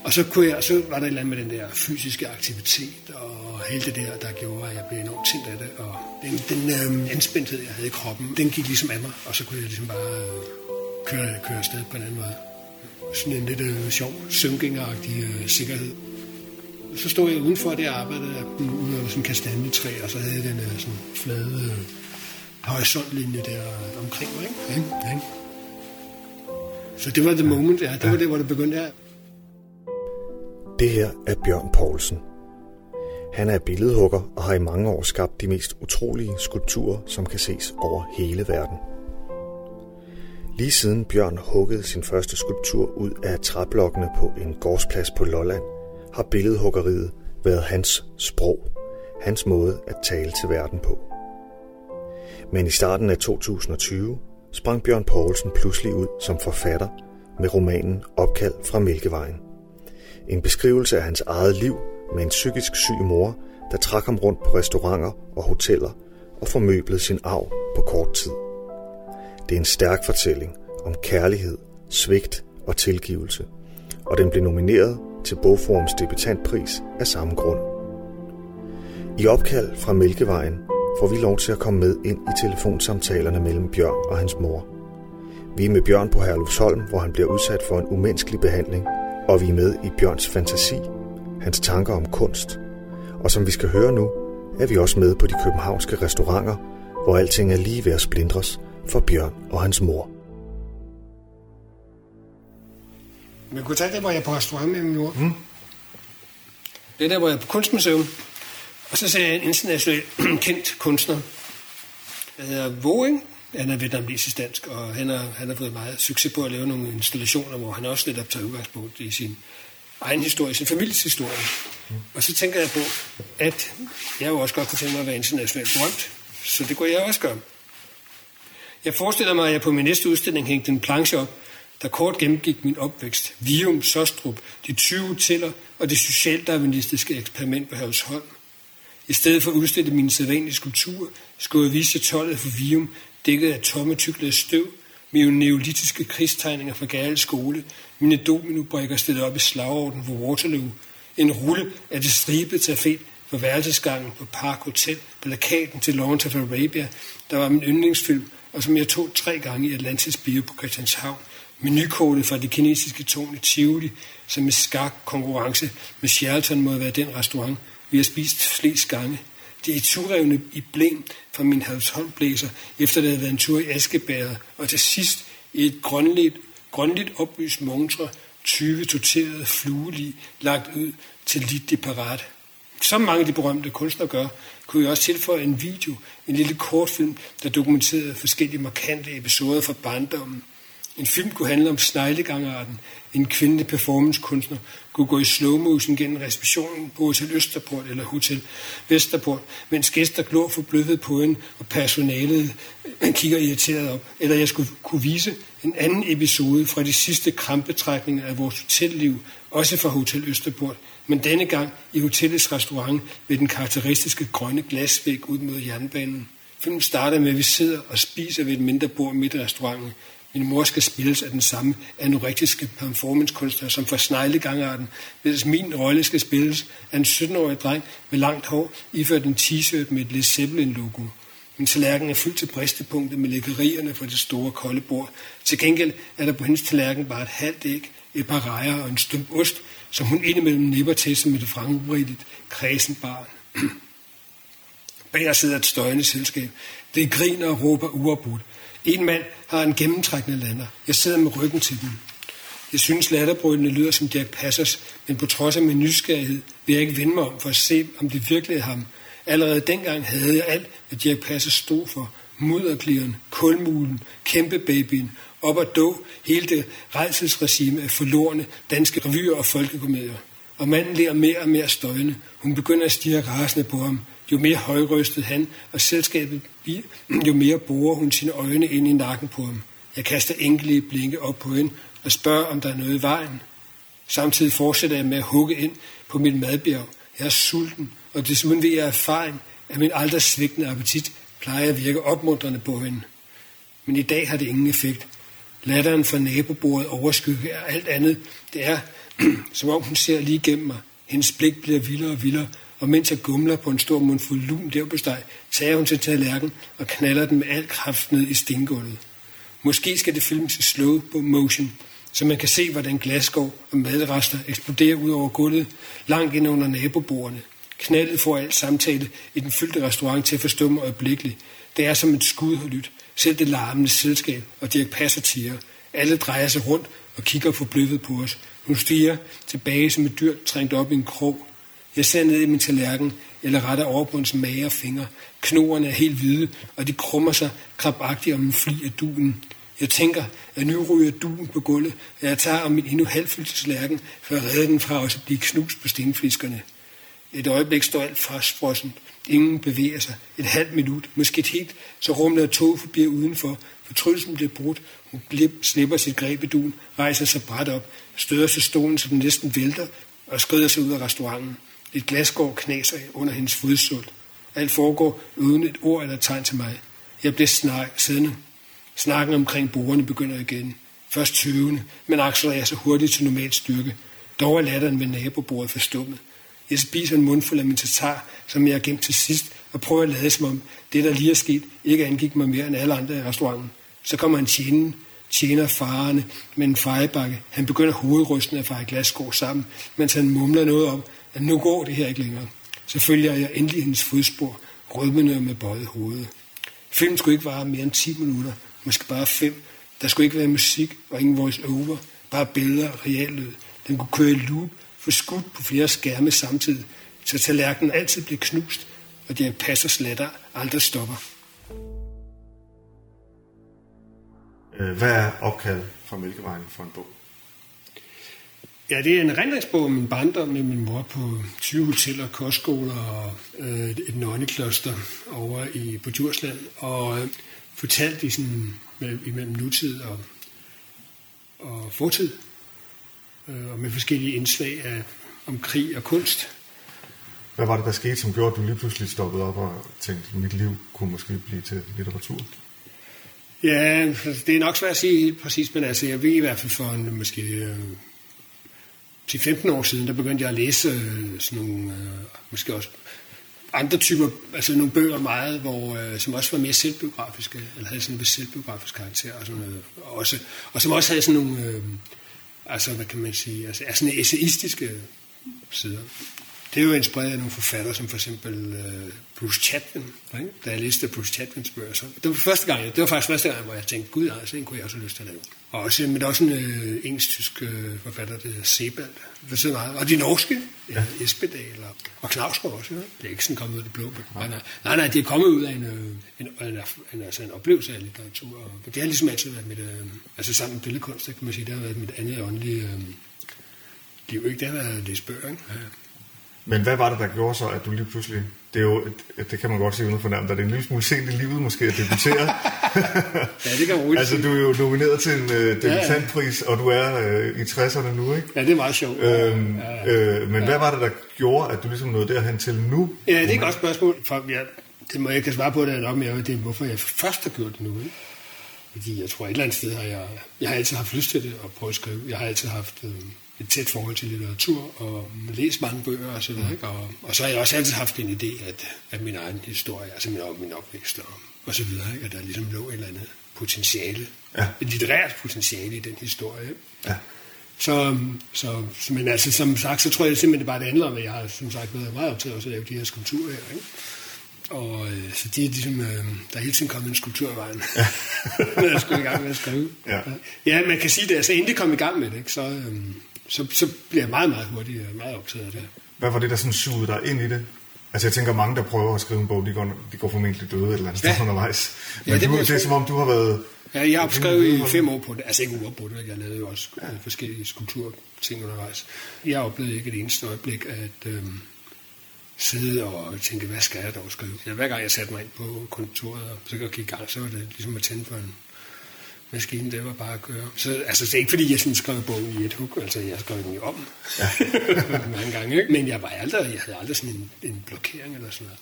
og så, kunne jeg, så var der et eller andet med den der fysiske aktivitet, og hele det der, der gjorde, at jeg blev enormt tændt af det. Og den, den øh, anspændthed, jeg havde i kroppen, den gik ligesom af mig, og så kunne jeg ligesom bare øh, køre, køre afsted på en anden måde. Sådan en lidt øh, sjov, søvngængeragtig øh, sikkerhed. Så stod jeg udenfor det arbejde, ude af sådan en kastanjetræ, og så havde jeg den øh, sådan flade øh, horisontlinje der omkring mig. Ikke? Ja, ja. Så det var the moment, ja. Det var det, hvor det begyndte her. Det her er Bjørn Poulsen. Han er billedhugger og har i mange år skabt de mest utrolige skulpturer, som kan ses over hele verden. Lige siden Bjørn huggede sin første skulptur ud af træblokkene på en gårdsplads på Lolland, har billedhuggeriet været hans sprog, hans måde at tale til verden på. Men i starten af 2020 sprang Bjørn Poulsen pludselig ud som forfatter med romanen Opkald fra Mælkevejen. En beskrivelse af hans eget liv med en psykisk syg mor, der trak ham rundt på restauranter og hoteller og formøblede sin arv på kort tid. Det er en stærk fortælling om kærlighed, svigt og tilgivelse, og den blev nomineret til Bogforums debutantpris af samme grund. I opkald fra Mælkevejen får vi lov til at komme med ind i telefonsamtalerne mellem Bjørn og hans mor. Vi er med Bjørn på Herlufsholm, hvor han bliver udsat for en umenneskelig behandling, og vi er med i Bjørns fantasi, hans tanker om kunst. Og som vi skal høre nu, er vi også med på de københavnske restauranter, hvor alting er lige ved at splindres for Bjørn og hans mor. Men tage det, hvor jeg er på restaurant med min mor. Mm. Det er der, hvor jeg er på kunstmuseum. Og så ser jeg en international kendt kunstner. Han hedder Voing. Han er vietnamesisk dansk, og han har, han har fået meget succes på at lave nogle installationer, hvor han også netop tager udgangspunkt i sin egen historie, sin families historie. Mm. Og så tænker jeg på, at jeg jo også godt kunne tænke mig at være internationalt berømt, så det kunne jeg også gøre. Jeg forestiller mig, at jeg på min næste udstilling hængte en planche op, der kort gennemgik min opvækst. Vium, Sostrup, de 20 hoteller og det socialdarwinistiske eksperiment på Havsholm. I stedet for at udstille mine sædvanlige skulpturer, skulle jeg vise tollet for Vium, dækket af tomme tyklede støv, mine neolitiske krigstegninger fra Gærle skole, mine dominobrikker stillet op i slagorden på Waterloo, en rulle af det stribede tafet på værelsesgangen på Park Hotel, plakaten til Lawrence of Arabia, der var min yndlingsfilm, og som jeg tog tre gange i Atlantis Bio på Christianshavn, Menukortet fra det kinesiske tårn i Tivoli, som i skak konkurrence med Sheraton må være den restaurant, vi har spist flest gange. Det er turevne i blæm fra min halvshåndblæser, efter det havde været en tur i Askebæret, og til sidst i et grønligt, grønligt oplyst montre, 20 torterede fluelig lagt ud til lidt de parat. Som mange af de berømte kunstnere gør, kunne jeg også tilføje en video, en lille kortfilm, der dokumenterede forskellige markante episoder fra barndommen. En film kunne handle om sneglegangarten. En kvindelig performancekunstner kunne gå i slow motion gennem receptionen på Hotel Østerport eller Hotel Vesterport, mens gæster glor for på en, og personalet man kigger irriteret op. Eller jeg skulle kunne vise en anden episode fra de sidste krampetrækninger af vores hotelliv, også fra Hotel Østerport, men denne gang i hotellets restaurant ved den karakteristiske grønne glasvæg ud mod jernbanen. Filmen starter med, at vi sidder og spiser ved et mindre bord midt i restauranten. Min mor skal spilles af den samme anorektiske performancekunstner som for sneglegangarten, mens min rolle skal spilles af en 17-årig dreng med langt hår, iført en t-shirt med et Led Zeppelin-logo. Min tallerken er fyldt til bristepunktet med lækkerierne fra det store kolde bord. Til gengæld er der på hendes tallerken bare et halvt æg, et par rejer og en stump ost, som hun indimellem nipper til som et frangbridigt kredsen barn. Bag os sidder et støjende selskab. Det griner og råber uafbrudt. En mand har en gennemtrækkende lander. Jeg sidder med ryggen til den. Jeg synes, latterbrølene lyder som Dirk Passers, men på trods af min nysgerrighed vil jeg ikke vende mig om for at se, om det virkelig er ham. Allerede dengang havde jeg alt, hvad Dirk Passers stod for. Mudderklieren, kulmulen, kæmpebabyen, op og då hele det redselsregime af forlorene danske revyer og folkekomedier. Og manden lærer mere og mere støjende. Hun begynder at stige rasende på ham. Jo mere højrystet han og selskabet bliver, jo mere borer hun sine øjne ind i nakken på ham. Jeg kaster enkelige blinke op på hende og spørger, om der er noget i vejen. Samtidig fortsætter jeg med at hugge ind på mit madbjerg. Jeg er sulten, og desuden ved jeg erfaring, at min aldrig svigtende appetit plejer at virke opmuntrende på hende. Men i dag har det ingen effekt. Latteren fra nabobordet overskygger alt andet. Det er, som om hun ser lige igennem mig. Hendes blik bliver vildere og vildere, og mens jeg gumler på en stor mundfuld lun leverpostej, tager hun til tallerken og knaller den med al kraft ned i stengulvet. Måske skal det filmes i slow motion, så man kan se, hvordan glasgård og madrester eksploderer ud over gulvet, langt ind under nabobordene. Knaldet får alt samtale i den fyldte restaurant til at forstumme øjeblikkeligt. Det er som et skud og lyt. Selv det larmende selskab og Dirk Passer tiger. Alle drejer sig rundt og kigger forbløffet på os. Hun stiger tilbage som et dyr trængt op i en krog. Jeg ser ned i min tallerken, eller retter over på hans fingre. Knoerne er helt hvide, og de krummer sig krabagtigt om en fli af duen. Jeg tænker, at nu ryger duen på gulvet, og jeg tager om min endnu halvfyldte tallerken, for at redde den fra også at blive knust på stenfiskerne. Et øjeblik står alt fastfrossen. Ingen bevæger sig. Et halvt minut, måske et helt, så rumler tog forbi udenfor. Fortrydelsen bliver brudt. Hun slipper sit greb i duen, rejser sig bræt op, støder sig stolen, så den næsten vælter, og skrider sig ud af restauranten. Et glasgård knaser under hendes fodsult. Alt foregår uden et ord eller tegn til mig. Jeg bliver snak, siddende. Snakken omkring bordene begynder igen. Først tøvende, men accelererer så hurtigt til normal styrke. Dog er latteren ved nabobordet forstummet. Jeg spiser en mundfuld af min tatar, som jeg har gemt til sidst, og prøver at lade som om det, der lige er sket, ikke angik mig mere end alle andre i restauranten. Så kommer en tjener, tjener farerne med en fejebakke. Han begynder hovedrysten at feje glassko sammen, mens han mumler noget om, at nu går det her ikke længere. Så følger jeg endelig hendes fodspor, rødmende med bøjet hoved. Filmen skulle ikke vare mere end 10 minutter, måske bare 5. Der skulle ikke være musik og ingen voice over, bare billeder og reallyd. Den kunne køre i loop, få skudt på flere skærme samtidig, så tallerkenen altid blev knust, og det passer slatter aldrig stopper. Hvad er opkald fra Mælkevejen for en bog? Ja, det er en rendringsbog om min barndom med min mor på 20 hoteller, kostskoler og øh, et nonnekloster over i, på Djursland, og øh, fortalt i sådan, mellem, imellem nutid og, og fortid, øh, og med forskellige indslag af, om krig og kunst. Hvad var det, der skete, som gjorde, at du lige pludselig stoppede op og tænkte, at mit liv kunne måske blive til litteratur? Ja, det er nok svært at sige helt præcis, men altså, jeg ved i hvert fald for en, måske øh, til 15 år siden, der begyndte jeg at læse øh, sådan nogle, øh, måske også andre typer, altså nogle bøger meget, hvor, øh, som også var mere selvbiografiske, eller havde sådan en selvbiografisk karakter, og, sådan noget, og, også, og som også havde sådan nogle, øh, altså hvad kan man sige, altså, altså sådan essayistiske sider. Det er jo inspireret af nogle forfattere, som for eksempel øh, Bruce Chatwin. Ikke? Da jeg læste Bruce Chatwins bøger, så det var første gang, det var faktisk første gang, hvor jeg tænkte, gud, altså, en kunne jeg også have lyst til at lave. Og også, men der også en øh, engelsk-tysk øh, forfatter, der hedder Sebald. Det er meget. Og de norske, ja, Espedal og, og Knavsgaard også. Ja. Det er ikke sådan kommet ud af det blå. Nej, nej, nej, nej, det er kommet ud af en, øh, en, en, en, altså en oplevelse af litteratur. Og det har ligesom altid været mit, øh, altså sammen med billedkunst, kan man sige, det har været mit andet åndelige øh, liv. Ikke? Det har været at læse bøger. Ikke? Ja. Men hvad var det, der gjorde så, at du lige pludselig, det, er jo, det kan man godt se uden fornærmet, at det er en lille smule sent i livet måske at debutere. ja, det kan man Altså, du er jo nomineret til en uh, debutantpris, ja, ja. og du er uh, i 60'erne nu, ikke? Ja, det er meget sjovt. Øhm, ja, ja. Øh, men ja. hvad var det, der gjorde, at du ligesom nåede derhen til nu? Ja, det er et godt spørgsmål. For, ja, det må jeg kan svare på, det er nok mere, det er, hvorfor jeg først har gjort det nu, ikke? Fordi jeg tror, et eller andet sted har jeg, jeg har altid haft lyst til det at prøve at skrive. Jeg har altid haft... Øh, et tæt forhold til litteratur og læst mange bøger og så videre. Mm. Og, og så har jeg også altid haft en idé, at, at min egen historie, altså min, min opvækst og, og så videre, ikke? at der ligesom lå et eller andet potentiale, ja. et litterært potentiale i den historie. Ja. Så, så, så, men altså, som sagt, så tror jeg simpelthen, det bare det handler om, at jeg har som sagt været meget optaget også at lave de her skulpturer her. Ikke? Og øh, så det er ligesom, øh, der er hele tiden kommet en skulptur i vejen, ja. når jeg skulle i gang med at skrive. Ja, ja man kan sige det, altså inden det kom i gang med det, ikke, så, øh, så, så bliver jeg meget, meget hurtigt øh, meget optaget af det. Hvad var det, der sådan sugede dig ind i det? Altså jeg tænker, mange, der prøver at skrive en bog, de går, de går formentlig døde et eller andet ja. sted undervejs. Men ja, det, du, det er som om, du har været... Ja, jeg har skrevet i fem år på det. Altså ikke uafbrudt, jeg lavede jo også ja. forskellige skulpturting undervejs. Jeg oplevede ikke et eneste øjeblik at øhm, sidde og tænke, hvad skal jeg dog skrive? Ja, hver gang jeg satte mig ind på kontoret og så gik i gang, så var det ligesom at tænde for en maskinen, det var bare at køre. Så, altså, det er ikke fordi, jeg sådan skrev bogen i et hug, altså jeg skrev den jo om ja. mange gange, ikke? men jeg, var aldrig, jeg havde aldrig sådan en, en blokering eller sådan noget.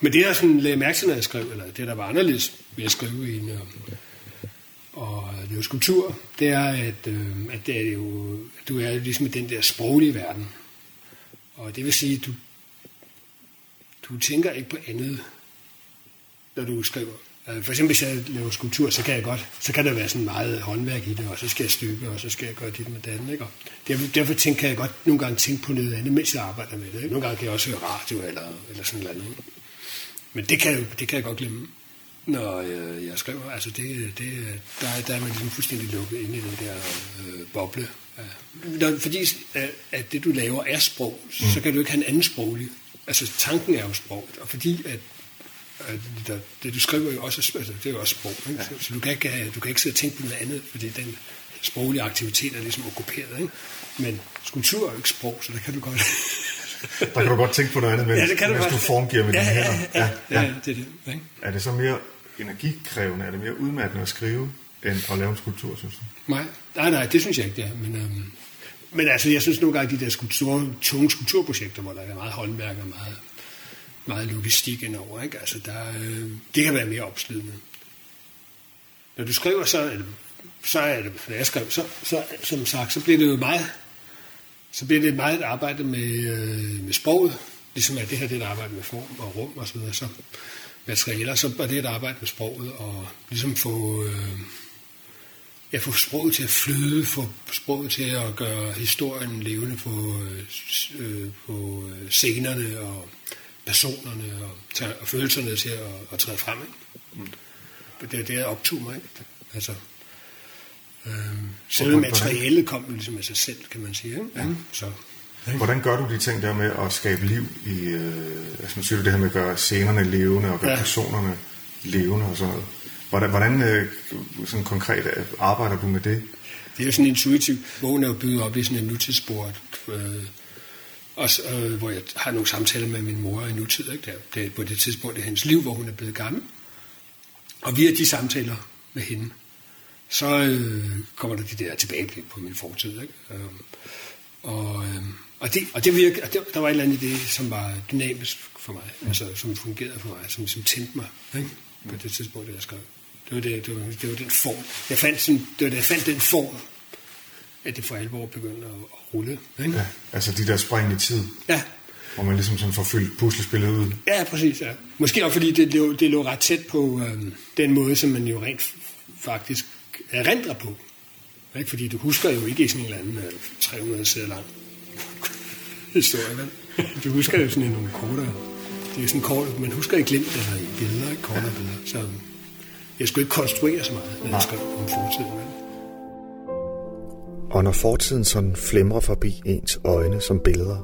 Men det, jeg sådan lagde mærke til, når jeg skrev, eller det, der var anderledes ved at skrive i en, øh, og det er jo skulptur, det er, at, øh, at det er jo, at du er ligesom i den der sproglige verden. Og det vil sige, at du, du tænker ikke på andet, når du skriver. Øh, for eksempel hvis jeg laver skulptur, så kan jeg godt, så kan der være sådan meget håndværk i det, og så skal jeg stykke, og så skal jeg gøre dit med den, ikke? Og derfor, derfor tænker, kan jeg godt nogle gange tænke på noget andet, mens jeg arbejder med det. Ikke? Nogle gange kan jeg også høre radio eller, eller sådan noget andet. Men det kan, det kan jeg godt glemme, når jeg, jeg skriver. Altså det, det, der, der er man ligesom fuldstændig lukket ind i den der øh, boble. Ja. Når, fordi at det, du laver, er sprog, mm. så kan du ikke have en anden sproglig. Altså tanken er jo sproget, og fordi at det, det du skriver jo også, altså, det er jo også sprog. Ikke? Så, så du, kan ikke, du kan ikke sidde og tænke på noget andet, fordi den sproglige aktivitet er ligesom okkuperet. Ikke? Men skulptur er jo ikke sprog, så det kan du godt... der kan du godt tænke på noget andet, mens, ja, det kan du, mens du formgiver med ja, dine hænder. Ja, ja, ja, ja, det er det. Ikke? Er det så mere energikrævende, er det mere udmattende at skrive, end at lave en skulptur, synes du? Nej, nej, nej det synes jeg ikke, det er. Men, øhm, men altså, jeg synes nogle gange, de der skulptur, tunge skulpturprojekter, hvor der er meget håndværk og meget meget logistik indover. Ikke? Altså, der, øh, det kan være mere opslidende. Når du skriver, så, så er det, når jeg skrev, så, så, som sagt, så bliver det jo meget, så bliver det meget et arbejde med, øh, med sproget, ligesom at det her det er et arbejde med form og rum og så videre, så materialer, så er det et arbejde med sproget, og ligesom få, øh, ja, få sproget til at flyde, få sproget til at gøre historien levende på, øh, øh på øh, scenerne og personerne og, tage, og følelserne til at, at træde frem. Ikke? Mm. Det er det, jeg optog mig. Ikke? Altså, øh, selve materialet kom jo ligesom af sig selv, kan man sige. Ikke? Ja. Så, ikke? Hvordan gør du de ting der med at skabe liv i, øh, altså nu siger du det her med at gøre scenerne levende og gøre ja. personerne levende og sådan noget. Hvordan, hvordan øh, sådan konkret øh, arbejder du med det? Det er jo sådan intuitivt. Bogen er jo bygget op i sådan en nutidsspor. Øh, også, øh, hvor jeg har nogle samtaler med min mor i nutid. Ikke? Der, det er på det tidspunkt i hendes liv, hvor hun er blevet gammel. Og via de samtaler med hende, så øh, kommer der de der tilbageblik på min fortid. Ikke? Øh, og, øh, og, det, og det virker, og det, der var et eller andet i det, som var dynamisk for mig, mm. altså som fungerede for mig, som, som tændte mig ikke? på det tidspunkt, jeg skrev. Det var, det, det, var, det var den form. Jeg fandt sådan, det var det, jeg fandt den form, at det for alvor begyndte at, at rulle. Ikke? Ja, altså de der spring i tid. Ja, Hvor man ligesom sådan får fyldt puslespillet ud. Ja, præcis, ja. Måske også fordi det lå, det lå ret tæt på øh, den måde, som man jo rent faktisk erindrer på. Ikke? Fordi du husker jo ikke sådan en eller anden øh, 300 sider lang historie, vel? Du husker jo sådan en nogle kortere. Det er sådan kort, man husker ikke glimt eller i billeder, ikke kortere billeder. Så jeg skulle ikke konstruere så meget, når jeg skrev om fortiden. Vel? Og når fortiden sådan flimrer forbi ens øjne som billeder,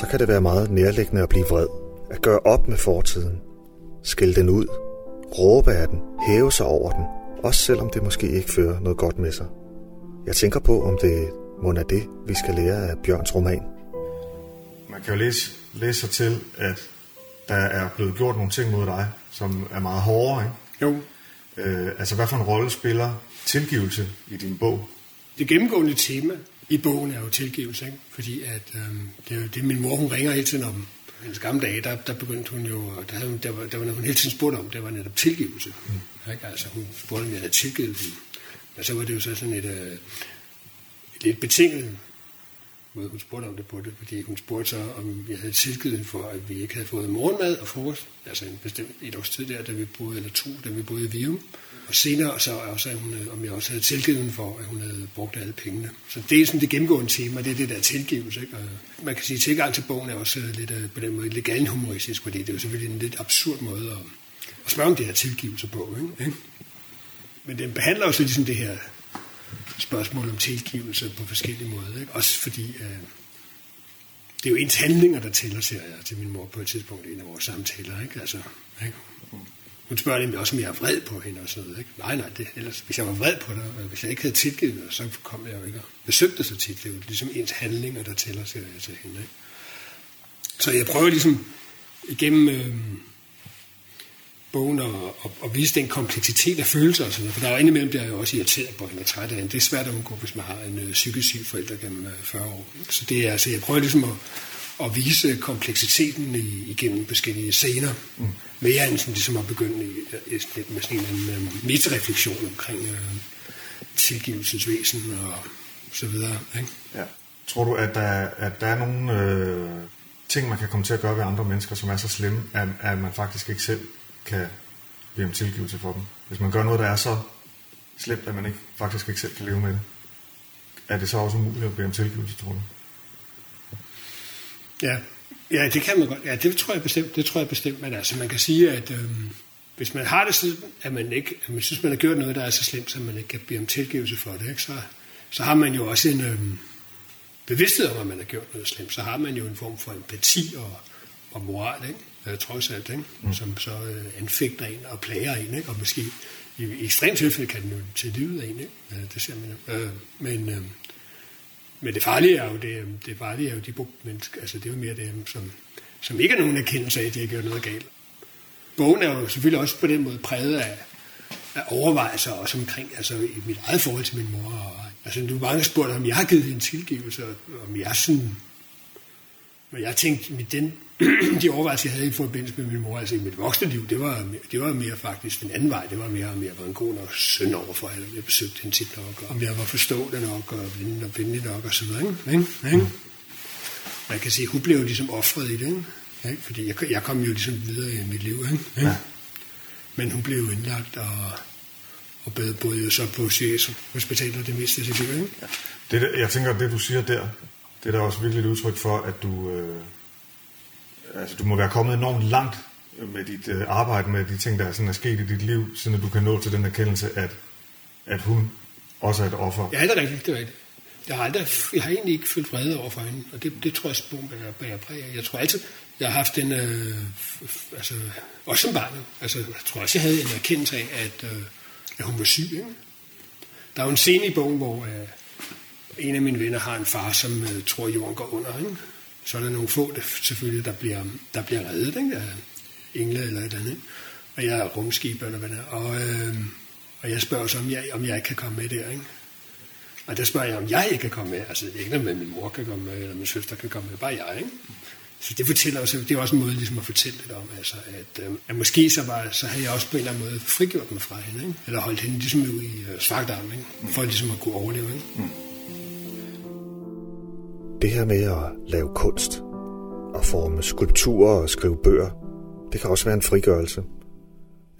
så kan det være meget nærliggende at blive vred. At gøre op med fortiden. Skælde den ud. Råbe af den. Hæve sig over den. Også selvom det måske ikke fører noget godt med sig. Jeg tænker på, om det må er det, vi skal lære af Bjørns roman. Man kan jo læse, læse sig til, at der er blevet gjort nogle ting mod dig, som er meget hårdere, ikke? Jo. Øh, altså, hvad for en rolle spiller tilgivelse i din bog? Det gennemgående tema i bogen er jo tilgivelse, ikke? fordi at, øhm, det er jo det, min mor hun ringer hele tiden om. Hendes gamle dage, der, der begyndte hun jo, der, havde der, var, der var noget, hun hele tiden spurgte om, det var netop tilgivelse. Mm. Ikke? Altså, hun spurgte, om jeg havde tilgivet hende. Men så var det jo så sådan et, øh, et lidt betinget måde, hun spurgte om det på det, fordi hun spurgte så, om jeg havde tilgivet for, at vi ikke havde fået morgenmad og frokost, altså en bestemt et års tid der, da vi boede, eller to, da vi boede i Vium senere så også, at hun, øh, om jeg også havde tilgivet for, at hun havde brugt alle pengene. Så det er sådan det gennemgående tema, det er det der tilgivelse. Ikke? Og man kan sige, at tilgang til bogen er også øh, lidt øh, på den måde lidt humoristisk, fordi det er jo selvfølgelig en lidt absurd måde at, at spørge om det her tilgivelse på. Ikke? Men den behandler også ligesom det her spørgsmål om tilgivelse på forskellige måder. Ikke? Også fordi, øh, det er jo ens handlinger, der tæller, siger jeg til min mor på et tidspunkt i en af vores samtaler. Ikke? Altså, ikke? Hun spørger nemlig også, om jeg er vred på hende og sådan noget. Ikke? Nej, nej, det, ellers, hvis jeg var vred på dig, og hvis jeg ikke havde tilgivet dig, så kom jeg jo ikke og besøgte så tit. Det er jo ligesom ens handlinger, der tæller, siger jeg til hende. Ikke? Så jeg prøver ligesom igennem øh, bogen at, at, at vise den kompleksitet af følelser og sådan noget. For der er jo indimellem, bliver jeg jo også irriteret på hende og træt af hende. Det er svært at undgå, hvis man har en øh, psykisk syg forælder gennem øh, 40 år. Så det er, altså, jeg prøver ligesom at, at vise kompleksiteten i, igennem forskellige scener. Mm. Mere end sådan, ligesom at begynde i, i, med sådan en uh, metareflektion omkring uh, tilgivelsens væsen og så videre. Ikke? Ja. Tror du, at der, at der er nogle øh, ting, man kan komme til at gøre ved andre mennesker, som er så slemme, at, at man faktisk ikke selv kan bede om tilgivelse for dem? Hvis man gør noget, der er så slemt, at man ikke, faktisk ikke selv kan leve med det, er det så også umuligt at bede om tilgivelse, tror du? Ja, ja, det kan man godt. Ja, det tror jeg bestemt. Det tror jeg bestemt. Men altså, man kan sige, at øhm, hvis man har det sådan, at man ikke, at man synes, man har gjort noget, der er så slemt, så man ikke kan bede om tilgivelse for det, ikke? Så, så har man jo også en øhm, bevidsthed om, at man har gjort noget slemt. Så har man jo en form for empati og, og moral, ikke? Øh, trods alt, ikke? Mm. som så øh, anfægter en og plager en, ikke? og måske i, i ekstremt tilfælde kan den jo til livet af en, ikke? Øh, det ser man jo. Øh, men, øh, men det farlige er jo, det, det farlige er jo de mennesker, altså det er jo mere dem, som, som ikke har nogen erkendelse af, at de har gjort noget galt. Bogen er jo selvfølgelig også på den måde præget af, af overvejelser også omkring, altså i mit eget forhold til min mor. Og, altså du mange spurgt, om jeg har givet hende tilgivelse, og om jeg sådan... Men jeg tænkte, med den, de overvejelser, jeg havde i forbindelse med min mor, altså i mit voksne liv, det var, det var mere faktisk den anden vej. Det var mere, om jeg var en god nok søn overfor hende. Jeg besøgte hende tit nok, og om jeg var forstående nok, og venlig nok, og så videre. Ikke? Ikke? Man kan sige, hun blev jo ligesom offret i det, ikke? Ikke? fordi jeg, jeg kom jo ligesom videre i mit liv. Ikke? Ja. Men hun blev jo indlagt, og, og boede jo så på CS Hospitalet det meste af sit liv. Ikke? Det, der, jeg tænker, at det du siger der, det er da også virkelig et udtryk for, at du... Øh altså, du må være kommet enormt langt med dit øh, arbejde med de ting, der sådan er sket i dit liv, siden du kan nå til den erkendelse, at, at hun også er et offer. Ja, det er rigtigt, det er rigtigt. Jeg har, aldrig, jeg har egentlig ikke følt vrede over for hende, og det, det tror jeg, sporen bærer præg af. Jeg tror altid, jeg har haft en, øh, altså, også som barn, altså, jeg tror også, jeg havde en erkendelse af, at, øh, at hun var syg. Ikke? Der er jo en scene i bogen, hvor øh, en af mine venner har en far, som øh, tror, at jorden går under. Ikke? så er der nogle få, der, selvfølgelig, der bliver, der bliver reddet, ikke? af engle eller et andet. Og jeg er rumskib eller hvad der og, øh, og jeg spørger så, om jeg, om jeg ikke kan komme med der. Ikke? Og der spørger jeg, om jeg ikke kan komme med. Altså ikke med min mor kan komme med, eller min søster kan komme med, bare jeg. Ikke? Så det fortæller også, det er også en måde ligesom at fortælle lidt om, altså, at, øh, at måske så, var, så havde jeg også på en eller anden måde frigjort mig fra hende, ikke? eller holdt hende ligesom ud i øh, svagtarm, ikke? for ligesom at kunne overleve. Ikke? Mm det her med at lave kunst, at forme skulpturer og skrive bøger, det kan også være en frigørelse.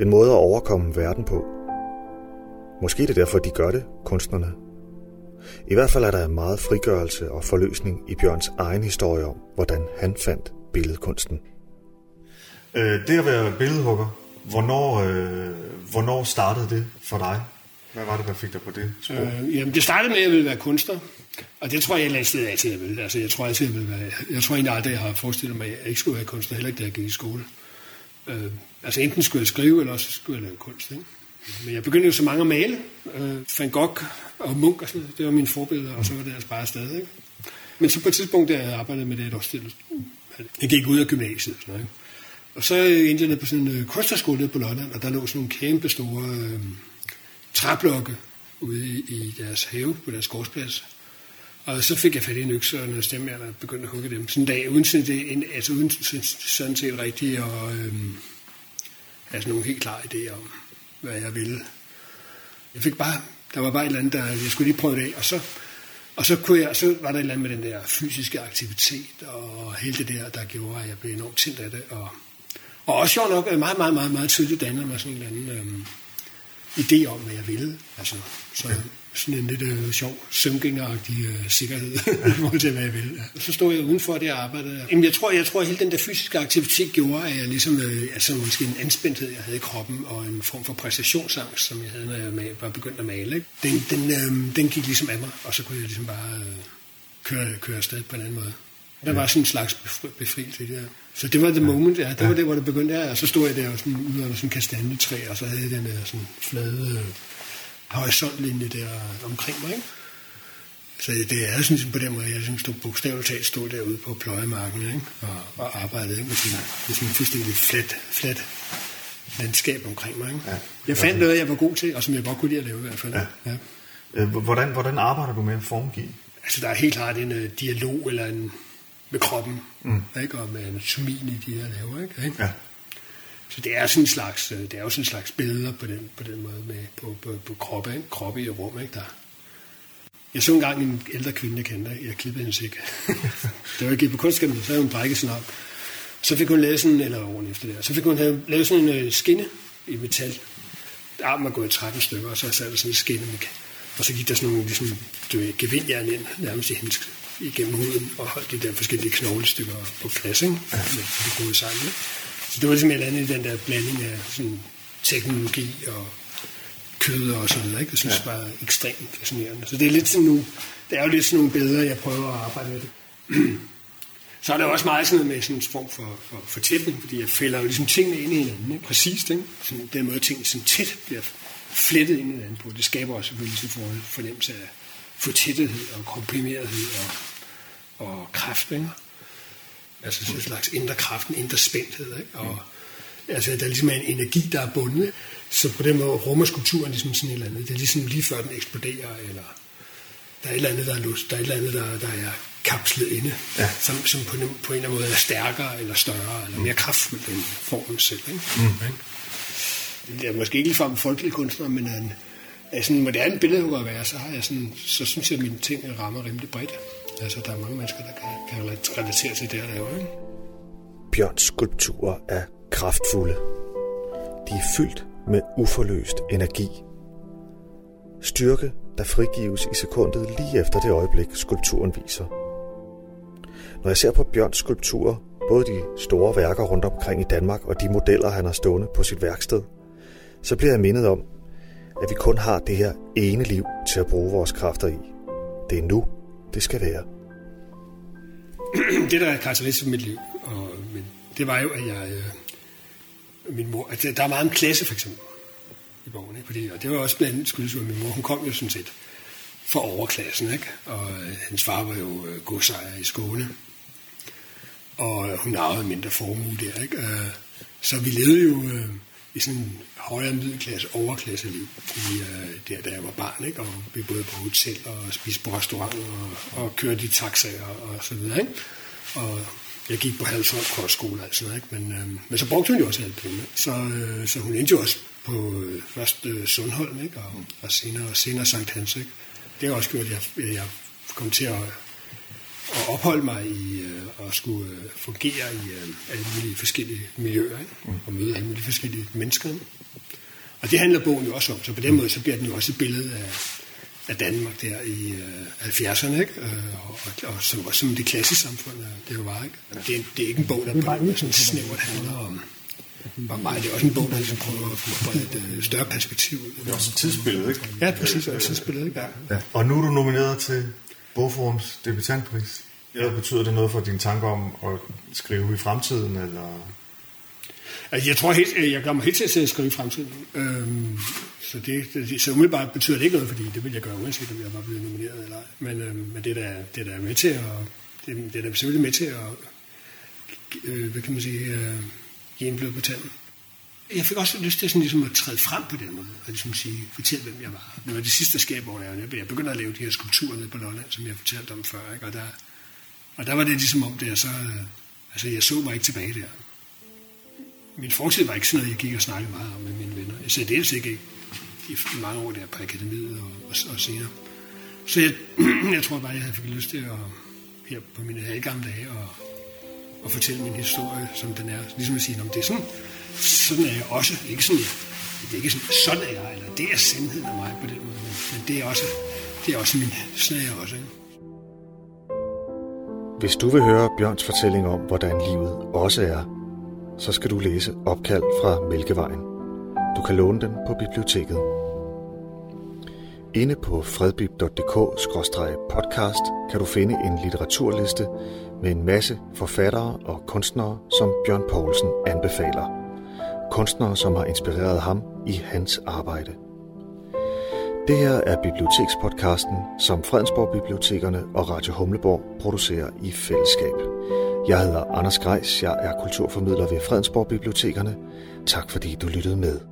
En måde at overkomme verden på. Måske er det derfor, de gør det, kunstnerne. I hvert fald er der meget frigørelse og forløsning i Bjørns egen historie om, hvordan han fandt billedkunsten. Øh, det at være billedhugger, hvornår, øh, hvornår startede det for dig? Hvad var det, der fik dig på det spor? Øh, jamen, det startede med, at jeg ville være kunstner. Og det tror jeg, jeg altid altid, jeg ville. Altså, jeg tror altid, jeg ville være... Jeg tror egentlig aldrig, jeg har forestillet mig, at jeg ikke skulle være kunstner, heller ikke da jeg gik i skole. Øh, altså, enten skulle jeg skrive, eller også skulle jeg lave kunst. Ikke? Men jeg begyndte jo så mange at male. Øh, Van Gogh og Munch og sådan noget. Det var mine forbilleder, og så var det altså bare stadig. Ikke? Men så på et tidspunkt, da jeg arbejdede med det et års tid, jeg gik ud af gymnasiet. Sådan noget, ikke? Og så endte jeg ned på sådan en øh, kunstnerskole nede på Lolland, og der lå sådan nogle kæmpe store øh, træblokke ude i, i deres have på deres gårdsplads. Og så fik jeg fat i en økse og noget stemme, og begyndte at hugge dem. Sådan en dag, uden, sådan, det, altså uden sådan set rigtigt og øhm, altså nogle helt klare idéer om, hvad jeg ville. Jeg fik bare, der var bare et eller andet, der jeg skulle lige prøve det af, og så, og så, kunne jeg, så var der et eller andet med den der fysiske aktivitet, og hele det der, der gjorde, at jeg blev enormt tændt af det. Og, og også sjovt nok, meget, meget, meget, meget tydeligt danner mig sådan en eller anden øhm, idé om, hvad jeg ville. Altså, så, sådan en lidt øh, sjov, søvngængeragtig øh, sikkerhed i forhold til, hvad jeg ville. Ja. Så stod jeg udenfor det arbejde. Jamen, jeg tror, jeg tror, at hele den der fysiske aktivitet gjorde, at jeg ligesom, øh, altså måske en anspændthed, jeg havde i kroppen, og en form for præstationsangst, som jeg havde, når jeg var begyndt at male. Ikke? Den, den, øh, den gik ligesom af mig, og så kunne jeg ligesom bare øh, køre, køre afsted på en anden måde. Der var sådan en slags befrielse i det her. Så det var det moment, ja. Det ja. var det, hvor det begyndte. Ja. Og så stod jeg der og sådan, ude under sådan en kastanjetræ, og så havde jeg den der sådan flade øh, horisontlinje der omkring mig. Ikke? Så det er sådan på den måde, jeg sådan stod bogstaveligt talt stod derude på pløjemarken ikke? Og, og arbejdede ikke? med sådan, med sådan en fuldstændig flat, flat landskab omkring mig. Ikke? Ja, jeg fandt noget, jeg var god til, og som jeg godt kunne lide at lave i hvert fald. Ja. Ja. Øh, hvordan, hvordan arbejder du med en formgiv? Altså, der er helt klart en uh, dialog eller en, med kroppen, mm. ikke? og med anatomien i de her laver. Ikke? Ja. Så det er sådan en slags, øh, det er jo sådan en slags billeder på den, på den måde med, på, på, på kroppe, ikke? kroppe i rum. Ikke? Der. Jeg så engang en ældre kvinde, jeg kendte, jeg klippede hendes ikke. var jeg gik på kunstskabet, så havde hun brækket sådan op. Så fik hun lavet sådan, eller åren efter det, så fik hun lavet sådan en øh, skinne i metal. Armen var gået i 13 stykker, og så sad der sådan en skinne med, og så gik der sådan nogle ligesom, du ved, gevindjern ind, nærmest i hendes, igennem huden, og holdt de der forskellige knoglestykker på plads, ikke? Ja. Med de gode sammen. Ikke? Så det var ligesom et andet i den der blanding af sådan teknologi og kød og sådan noget. Ikke? Jeg synes ja. det var ekstremt fascinerende. Så det er lidt sådan nogle, det er jo lidt sådan nogle billeder, jeg prøver at arbejde med det. Så er der også meget sådan noget med sådan en form for, for, for tætning, fordi jeg fælder jo ligesom tingene ind i hinanden, ikke? præcist. Ikke? Sådan, den måde tingene sådan tæt bliver flettet ind i hinanden på, det skaber også selvfølgelig sådan en fornemmelse af fortættethed og komprimerethed og, og kraft. Ikke? Altså sådan en slags indre kraft, en indre spændthed. Ikke? Og, altså, der er ligesom en energi, der er bundet. Så på den måde rummer skulpturen ligesom sådan et eller andet. Det er ligesom lige før den eksploderer, eller der er et eller andet, der er lust, der er et eller andet, der, der er kapslet inde, ja. som, som på, en, på en eller anden måde er stærkere, eller større, eller mere kraftfuld end formen selv. Ikke? Mm. Det er måske ikke ligefrem folkelig kunstner, men en, er sådan en moderne billedhugger at være, så, har jeg sådan, så synes jeg, at mine ting rammer rimelig bredt. Altså, der er mange mennesker, der kan, kan relatere til det, jeg laver. Ikke? Bjørns skulpturer er kraftfulde. De er fyldt med uforløst energi. Styrke, der frigives i sekundet lige efter det øjeblik, skulpturen viser. Når jeg ser på Bjørns skulpturer, både de store værker rundt omkring i Danmark og de modeller, han har stående på sit værksted, så bliver jeg mindet om, at vi kun har det her ene liv til at bruge vores kræfter i. Det er nu, det skal være. det, der er karakteristisk for mit liv, og, men, det var jo, at jeg... Øh, min mor, at der er meget om klasse, for eksempel, i bogen. Ikke? Fordi, og det var også blandt andet skyldes, at min mor, hun kom jo sådan set fra overklassen, ikke? Og øh, hans far var jo øh, godsejer i Skåne. Og øh, hun arvede mindre formue der, ikke? Øh, så vi levede jo øh, i sådan en højere middelklasse, overklasse liv, i, øh, der, da jeg var barn, ikke? og vi boede på hotel og spiste på restaurant og, og kørte i taxaer og så videre. Ikke? Og jeg gik på Halsholm kostskole og sådan noget, ikke? Men, øh, men så brugte hun jo også alle penge. Så, øh, så hun endte jo også på øh, først øh, Sundholm, ikke? Og, og senere, senere Sankt Hans. Ikke? Det har også gjort, at jeg, jeg kom til at, at opholde mig i øh, og skulle øh, fungere i øh, alle mulige forskellige miljøer ikke? Mm. og møde alle mulige forskellige mennesker. Og det handler bogen jo også om, så på den måde så bliver den jo også et billede af, af Danmark der i øh, 70'erne, ikke? Øh, og, og, og som, og som det klassiske samfund øh, det jo var. Ikke? Det, er, det er ikke en bog, der på sådan snævert handler om, om mig. Det er også en bog, der ligesom prøver at få et øh, større perspektiv. Det er også et tidsbillede, ikke? Ja, præcis, og et tidsbillede, ikke? Ja. Og nu er du nomineret til Bogforums debutantpris. Ja. Betyder det noget for dine tanker om at skrive i fremtiden, eller... Altså, jeg tror helt, jeg kommer helt til at skrive i fremtiden. Øhm, så, det, det, så umiddelbart betyder det ikke noget, fordi det vil jeg gøre uanset om jeg var blevet nomineret eller ej. Men, øhm, men det, er da, det er da med til at, det, er- det er da selvfølgelig med til at, øh, hvad kan man sige, øh, give en blød på tanden. Jeg fik også lyst til sådan ligesom at træde frem på den måde, og ligesom sige, fortælle, hvem jeg var. Det var det sidste, der sker, hvor jeg, jeg begynder at lave de her skulpturer nede på Lolland, som jeg fortalte om før, ikke? Og, der, og der var det ligesom om, det jeg så, altså jeg så mig ikke tilbage der. Min fortid var ikke sådan noget, jeg gik og snakkede meget om med mine venner. Jeg sagde dels ikke i, mange år der på akademiet og, og, og senere. Så jeg, jeg tror bare, jeg havde fik lyst til at, her på mine halvgamle dage, og, og fortælle min historie, som den er. Ligesom at sige, om det er sådan, sådan er jeg også. Ikke sådan, det er ikke sådan, sådan er jeg, eller det er sandheden af mig på den måde. Men, men det er også, det er også min, sådan er jeg også. Ikke? Hvis du vil høre Bjørns fortælling om, hvordan livet også er, så skal du læse Opkald fra Mælkevejen. Du kan låne den på biblioteket. Inde på fredbib.dk-podcast kan du finde en litteraturliste med en masse forfattere og kunstnere, som Bjørn Poulsen anbefaler. Kunstnere, som har inspireret ham i hans arbejde. Det her er bibliotekspodcasten, som Fredensborg Bibliotekerne og Radio Humleborg producerer i fællesskab. Jeg hedder Anders Grejs, jeg er kulturformidler ved Fredensborg Bibliotekerne. Tak fordi du lyttede med.